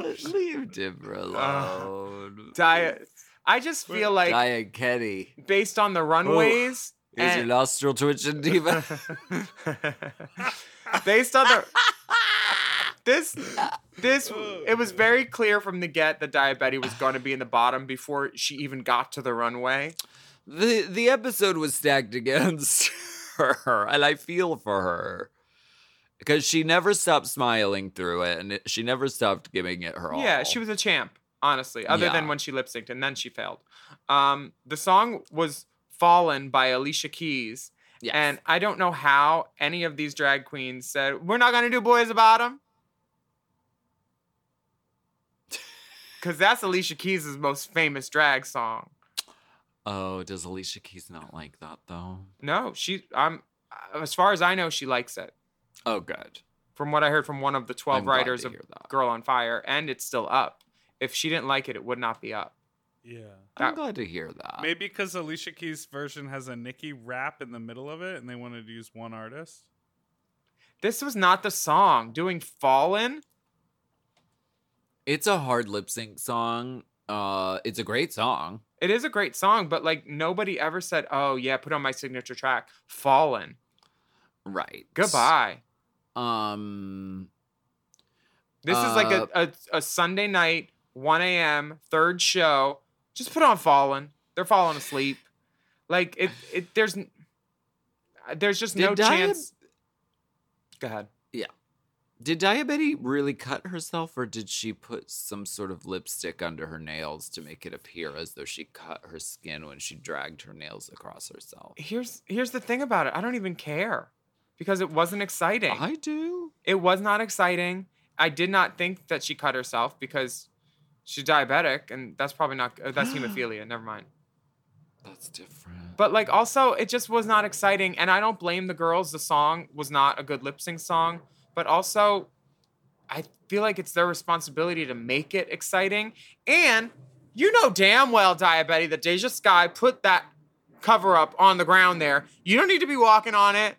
Speaker 2: Leave Dibra alone.
Speaker 3: Diet. I just feel like
Speaker 2: Diet Kenny.
Speaker 3: based on the runways
Speaker 2: Is your nostril twitching, Diva?
Speaker 3: based on the this this it was very clear from the get that Diabetes was going to be in the bottom before she even got to the runway.
Speaker 2: the the episode was stacked against her, and I feel for her because she never stopped smiling through it, and it, she never stopped giving it her all.
Speaker 3: Yeah, she was a champ, honestly, other than when she lip synced and then she failed. Um, the song was Fallen by Alicia Keys.
Speaker 2: Yes.
Speaker 3: And I don't know how any of these drag queens said, We're not going to do Boys Bottom. Because that's Alicia Keys' most famous drag song.
Speaker 2: Oh, does Alicia Keys not like that though?
Speaker 3: No, she, I'm, as far as I know, she likes it.
Speaker 2: Oh, good.
Speaker 3: From what I heard from one of the 12
Speaker 2: I'm
Speaker 3: writers of
Speaker 2: that.
Speaker 3: Girl on Fire, and it's still up. If she didn't like it, it would not be up.
Speaker 7: Yeah.
Speaker 2: I'm glad to hear that.
Speaker 7: Maybe because Alicia Keys' version has a Nicki rap in the middle of it, and they wanted to use one artist.
Speaker 3: This was not the song. Doing Fallen,
Speaker 2: It's a hard lip sync song. Uh, it's a great song.
Speaker 3: it is a great song, but like nobody ever said, "Oh yeah, put on my signature track, Fallen."
Speaker 2: Right.
Speaker 3: Goodbye.
Speaker 2: Um.
Speaker 3: This is like a,
Speaker 2: Uh,
Speaker 3: a a Sunday night, 1 a.m. third show. Just put on Fallen. They're falling asleep. Like it. It there's there's just no
Speaker 2: Diab-
Speaker 3: chance. Go ahead.
Speaker 2: Yeah. Did Diabetes really cut herself, or did she put some sort of lipstick under her nails to make it appear as though she cut her skin when she dragged her nails across herself?
Speaker 3: Here's here's the thing about it. I don't even care because it wasn't exciting.
Speaker 2: I do.
Speaker 3: It was not exciting. I did not think that she cut herself because she's diabetic, and that's probably not. uh, That's hemophilia. Never mind.
Speaker 2: That's different.
Speaker 3: But like, also, it just was not exciting, and I don't blame the girls. The song was not a good lip sync song, but also, I feel like it's their responsibility to make it exciting. And you know damn well, Diabetes, that Deja Skye put that cover up on the ground there. You don't need to be walking on it.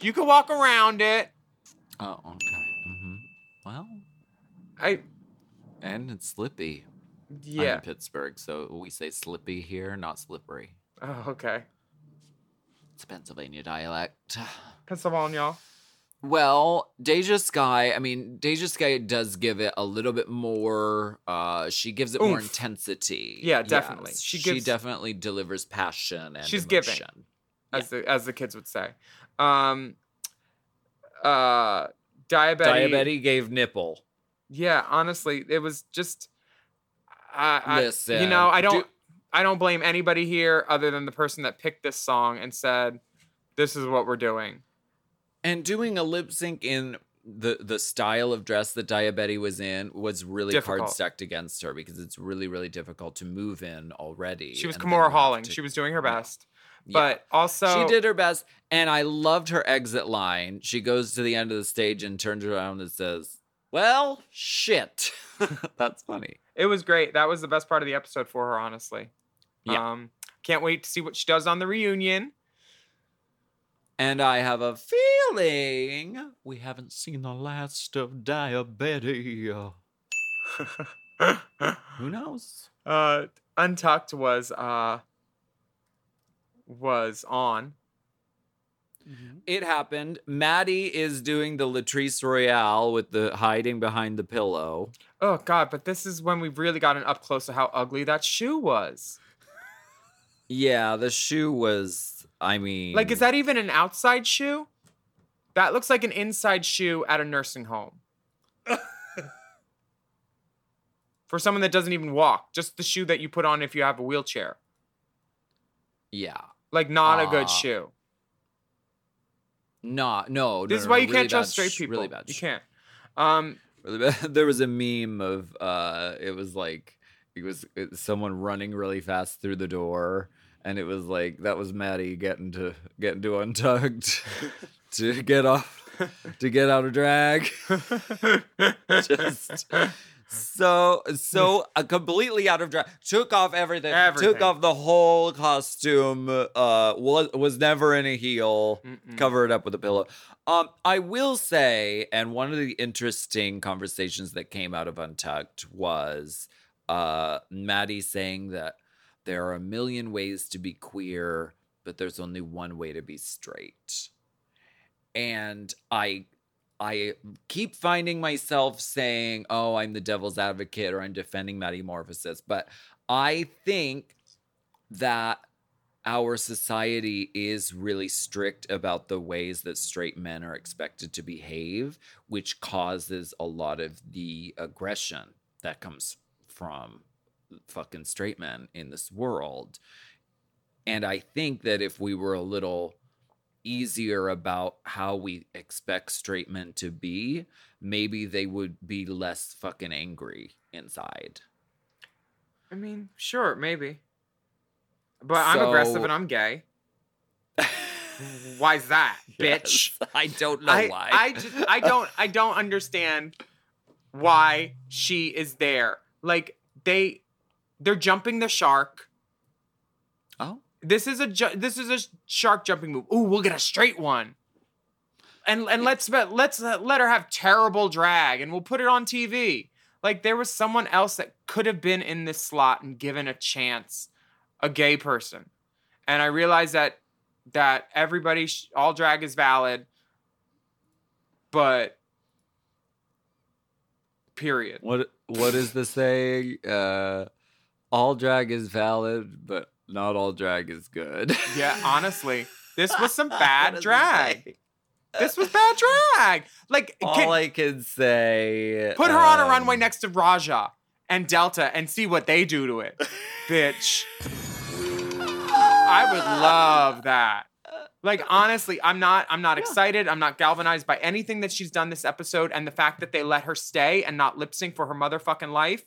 Speaker 3: You can walk around it.
Speaker 2: Oh, okay. hmm Well,
Speaker 3: I
Speaker 2: and it's slippy. I'm
Speaker 3: yeah.
Speaker 2: in Pittsburgh, so we say slippy here, not slippery.
Speaker 3: Oh, okay.
Speaker 2: It's a Pennsylvania dialect.
Speaker 3: Pennsylvania.
Speaker 2: Well, Deja Skye, I mean, Deja Skye does give it a little bit more, uh, she gives it more intensity.
Speaker 3: Yeah, definitely.
Speaker 2: Yes,
Speaker 3: She
Speaker 2: she, definitely delivers passion and
Speaker 3: She's giving.
Speaker 2: emotion.
Speaker 3: as the as the kids would say. Um uh
Speaker 2: gave nipple.
Speaker 3: Yeah, honestly, it was just I, I you know, I don't
Speaker 2: do-
Speaker 3: I don't blame anybody here other than the person that picked this song and said this is what we're doing.
Speaker 2: And doing a lip sync in the the style of dress that Diabetes was in was really
Speaker 3: Difficult.
Speaker 2: hard stacked against her because it's really, really difficult to move in already.
Speaker 3: She was
Speaker 2: and then
Speaker 3: Kimura
Speaker 2: you have
Speaker 3: Halling.
Speaker 2: to-
Speaker 3: She was doing her best.
Speaker 2: Yeah.
Speaker 3: But also
Speaker 2: she did her best, and I loved her exit line. She goes to the end of the stage and turns around and says, "Well, shit." That's funny.
Speaker 3: It was great. That was the best part of the episode for her, honestly.
Speaker 2: Yeah.
Speaker 3: Um can't wait to see what she does on the reunion.
Speaker 2: And I have a feeling we haven't seen the last of Diabetes. Who knows?
Speaker 3: Uh Untucked was uh was on. Mm-hmm.
Speaker 2: It happened. Maddie is doing the Latrice Royale with the hiding behind the pillow.
Speaker 3: Oh god, but this is when we've really gotten up close to how ugly that shoe was.
Speaker 2: Yeah, the shoe was. I mean,
Speaker 3: Like, is that even an outside shoe? That looks like an inside shoe at a nursing home. For someone that doesn't even walk, just the shoe that you put on if you have a wheelchair.
Speaker 2: Yeah.
Speaker 3: Like, not a
Speaker 2: Uh,
Speaker 3: good shoe.
Speaker 2: Not no.
Speaker 3: This
Speaker 2: no,
Speaker 3: is why
Speaker 2: no,
Speaker 3: you
Speaker 2: really
Speaker 3: can't trust straight
Speaker 2: sh-
Speaker 3: people.
Speaker 2: Really bad.
Speaker 3: You
Speaker 2: sh-
Speaker 3: can't. Um,
Speaker 2: Really bad. There was a meme of uh, it was like it was it, was someone running really fast through the door, and it was like that was Maddie getting to getting to untucked to get off to get out of drag. just so so uh, completely out of drag. Took off everything. Took off the whole costume. Uh, was was never in a heel. Covered up with a pillow. Um, I will say, and one of the interesting conversations that came out of Untucked was uh Maddie saying that there are a million ways to be queer, but there's only one way to be straight. And I I keep finding myself saying, "Oh, I'm the devil's advocate," or "I'm defending Maddie Morphosis. But I think that our society is really strict about the ways that straight men are expected to behave, which causes a lot of the aggression that comes from fucking straight men in this world. And I think that if we were a little easier about how we expect straight men to be, maybe they would be less fucking angry inside.
Speaker 3: I mean, sure, maybe. But I'm aggressive and I'm gay. Why's that, bitch?
Speaker 2: Yes, I don't know
Speaker 3: I,
Speaker 2: why.
Speaker 3: I, just, I don't I don't understand why she is there. Like they they're jumping the shark.
Speaker 2: Oh.
Speaker 3: This is a ju- this is a shark jumping move. Ooh, we'll get a straight one. And and let's let's uh, let her have terrible drag and we'll put it on TV. Like there was someone else that could have been in this slot and given a chance, a gay person. And I realized that that everybody sh- all drag is valid, but period.
Speaker 2: What what is the saying? Uh, all drag is valid, but not all drag is good.
Speaker 3: Yeah, honestly, this was some bad drag. This was bad drag. Like,
Speaker 2: All
Speaker 3: can-
Speaker 2: I can say.
Speaker 3: put her on a
Speaker 2: um,
Speaker 3: runway next to Raja and Delta and see what they do to it, bitch. I would love that. Like honestly, I'm not I'm not excited. I'm not galvanized by anything that she's done this episode and the fact that they let her stay and not lip sync for her motherfucking life.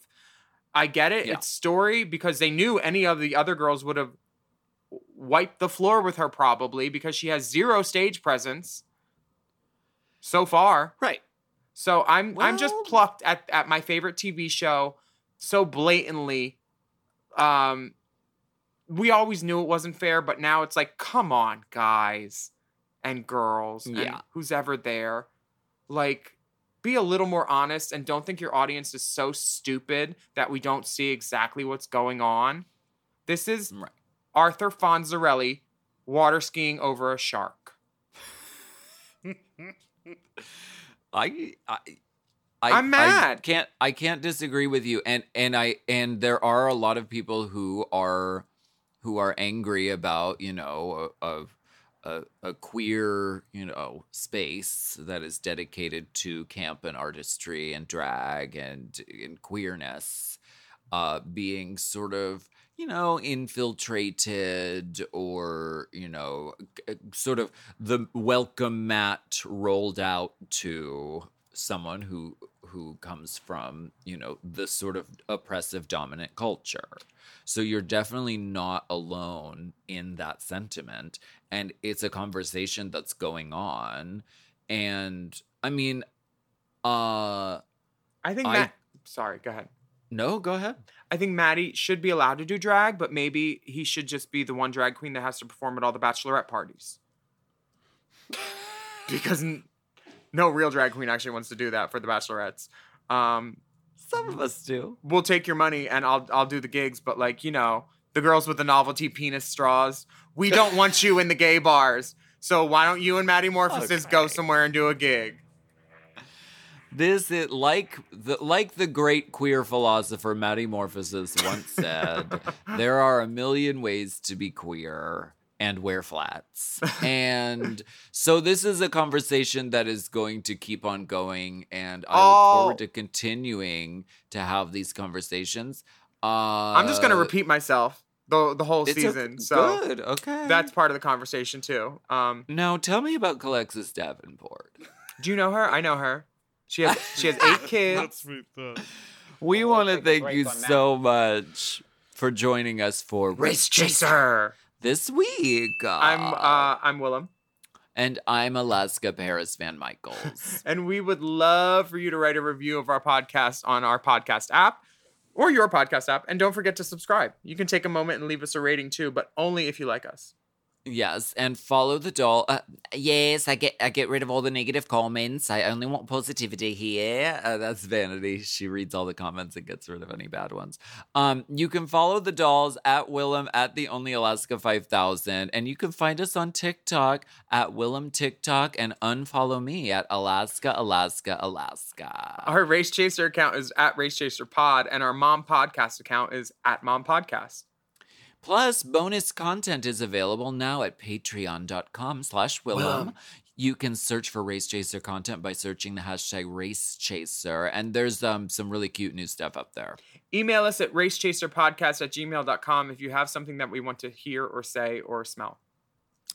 Speaker 3: I get it.
Speaker 2: Yeah.
Speaker 3: It's story because they knew any of the other girls would have wiped the floor with her probably because she has zero stage presence so far.
Speaker 2: Right.
Speaker 3: So I'm I'm just plucked at at my favorite TV show so blatantly. Um we always knew it wasn't fair, but now it's like, come on, guys and girls and
Speaker 2: Yeah.
Speaker 3: who's ever there. Like be a little more honest and don't think your audience is so stupid that we don't see exactly what's going on. This is
Speaker 2: Right.
Speaker 3: Arthur Fonzarelli water skiing over a shark.
Speaker 2: I, I I,
Speaker 3: I'm mad.
Speaker 2: I can't I can't disagree with you and and I and there are a lot of people who are who are angry about, you know, a, a a, queer, you know, space that is dedicated to camp and artistry and drag and, and queerness uh being sort of you know infiltrated or you know sort of the welcome mat rolled out to someone who who comes from you know the sort of oppressive dominant culture so you're definitely not alone in that sentiment and it's a conversation that's going on and i mean uh
Speaker 3: I think
Speaker 2: I-
Speaker 3: Matt sorry, go ahead.
Speaker 2: no go ahead
Speaker 3: I think Maddie should be allowed to do drag, but maybe he should just be the one drag queen that has to perform at all the bachelorette parties. because no real drag queen actually wants to do that for the bachelorettes. Um,
Speaker 2: some of us do
Speaker 3: we'll take your money and I'll I'll do the gigs, but like you know, the girls with the novelty penis straws, we don't want you in the gay bars. So why don't you and Maddie Morphosis go somewhere and do a gig?
Speaker 2: This is like the like the great queer philosopher Maddie Morphosis once said, there are a million ways to be queer and wear flats. And so this is a conversation that is going to keep on going and I
Speaker 3: Oh.
Speaker 2: look forward to continuing to have these conversations. Uh
Speaker 3: I'm just gonna repeat myself the the whole
Speaker 2: it's a-
Speaker 3: season. so
Speaker 2: good, okay.
Speaker 3: that's part of the conversation too. Um,
Speaker 2: now tell me about Calexis Davenport.
Speaker 3: do you know her? I know her. She has she has eight kids.
Speaker 7: That's sweet though.
Speaker 2: We want to thank you so much for joining us for
Speaker 3: Race Chaser.
Speaker 2: This week.
Speaker 3: I'm uh I'm Willam.
Speaker 2: And I'm Alaska Paris Van Michaels.
Speaker 3: And we would love for you to write a review of our podcast on our podcast app or your podcast app. And don't forget to subscribe. You can take a moment and leave us a rating too, but only if you like us.
Speaker 2: Yes, and follow the doll. Uh, yes, I get I get rid of all the negative comments. I only want positivity here. Uh, that's Vanity. She reads all the comments and gets rid of any bad ones. Um, you can follow the dolls at Willam at the Only Alaska Five Thousand, and you can find us on TikTok at Willam TikTok, and unfollow me at Alaska Alaska Alaska.
Speaker 3: Our Race Chaser account is at Race Chaser Pod, and our Mom Podcast account is at Mom Podcast.
Speaker 2: Plus, bonus content is available now at patreon.com slash
Speaker 9: Willam.
Speaker 2: You can search for Race Chaser content by searching the hashtag Race Chaser, and there's um, some really cute new stuff up there.
Speaker 3: Email us at racechaserpodcast at gmail.com if you have something that we want to hear or say or smell.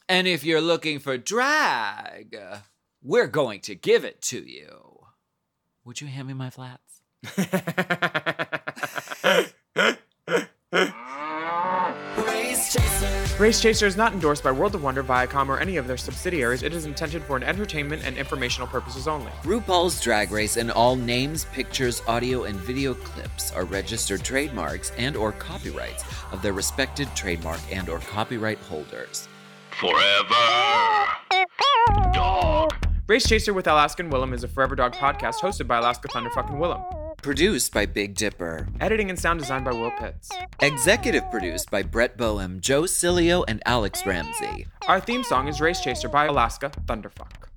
Speaker 2: And if you're looking for drag, we're going to give it to you. Would you hand me my flats?
Speaker 3: Race Chaser is not endorsed by World of Wonder, Viacom, or any of their subsidiaries. It is intended for an entertainment and informational purposes only.
Speaker 2: RuPaul's Drag Race and all names, pictures, audio, and video clips are registered trademarks and or copyrights of their respected trademark and or copyright holders.
Speaker 4: Forever. Dog.
Speaker 3: Race Chaser with Alaskan and Willam is a Forever Dog podcast hosted by Alaska Thunderfucking Willam.
Speaker 2: Produced by Big Dipper.
Speaker 3: Editing and sound design by Will Pitts.
Speaker 2: Executive produced by Brett Boehm, Joe Cilio, and Alex Ramsey.
Speaker 3: Our theme song is Race Chaser by Alaska Thunderfuck.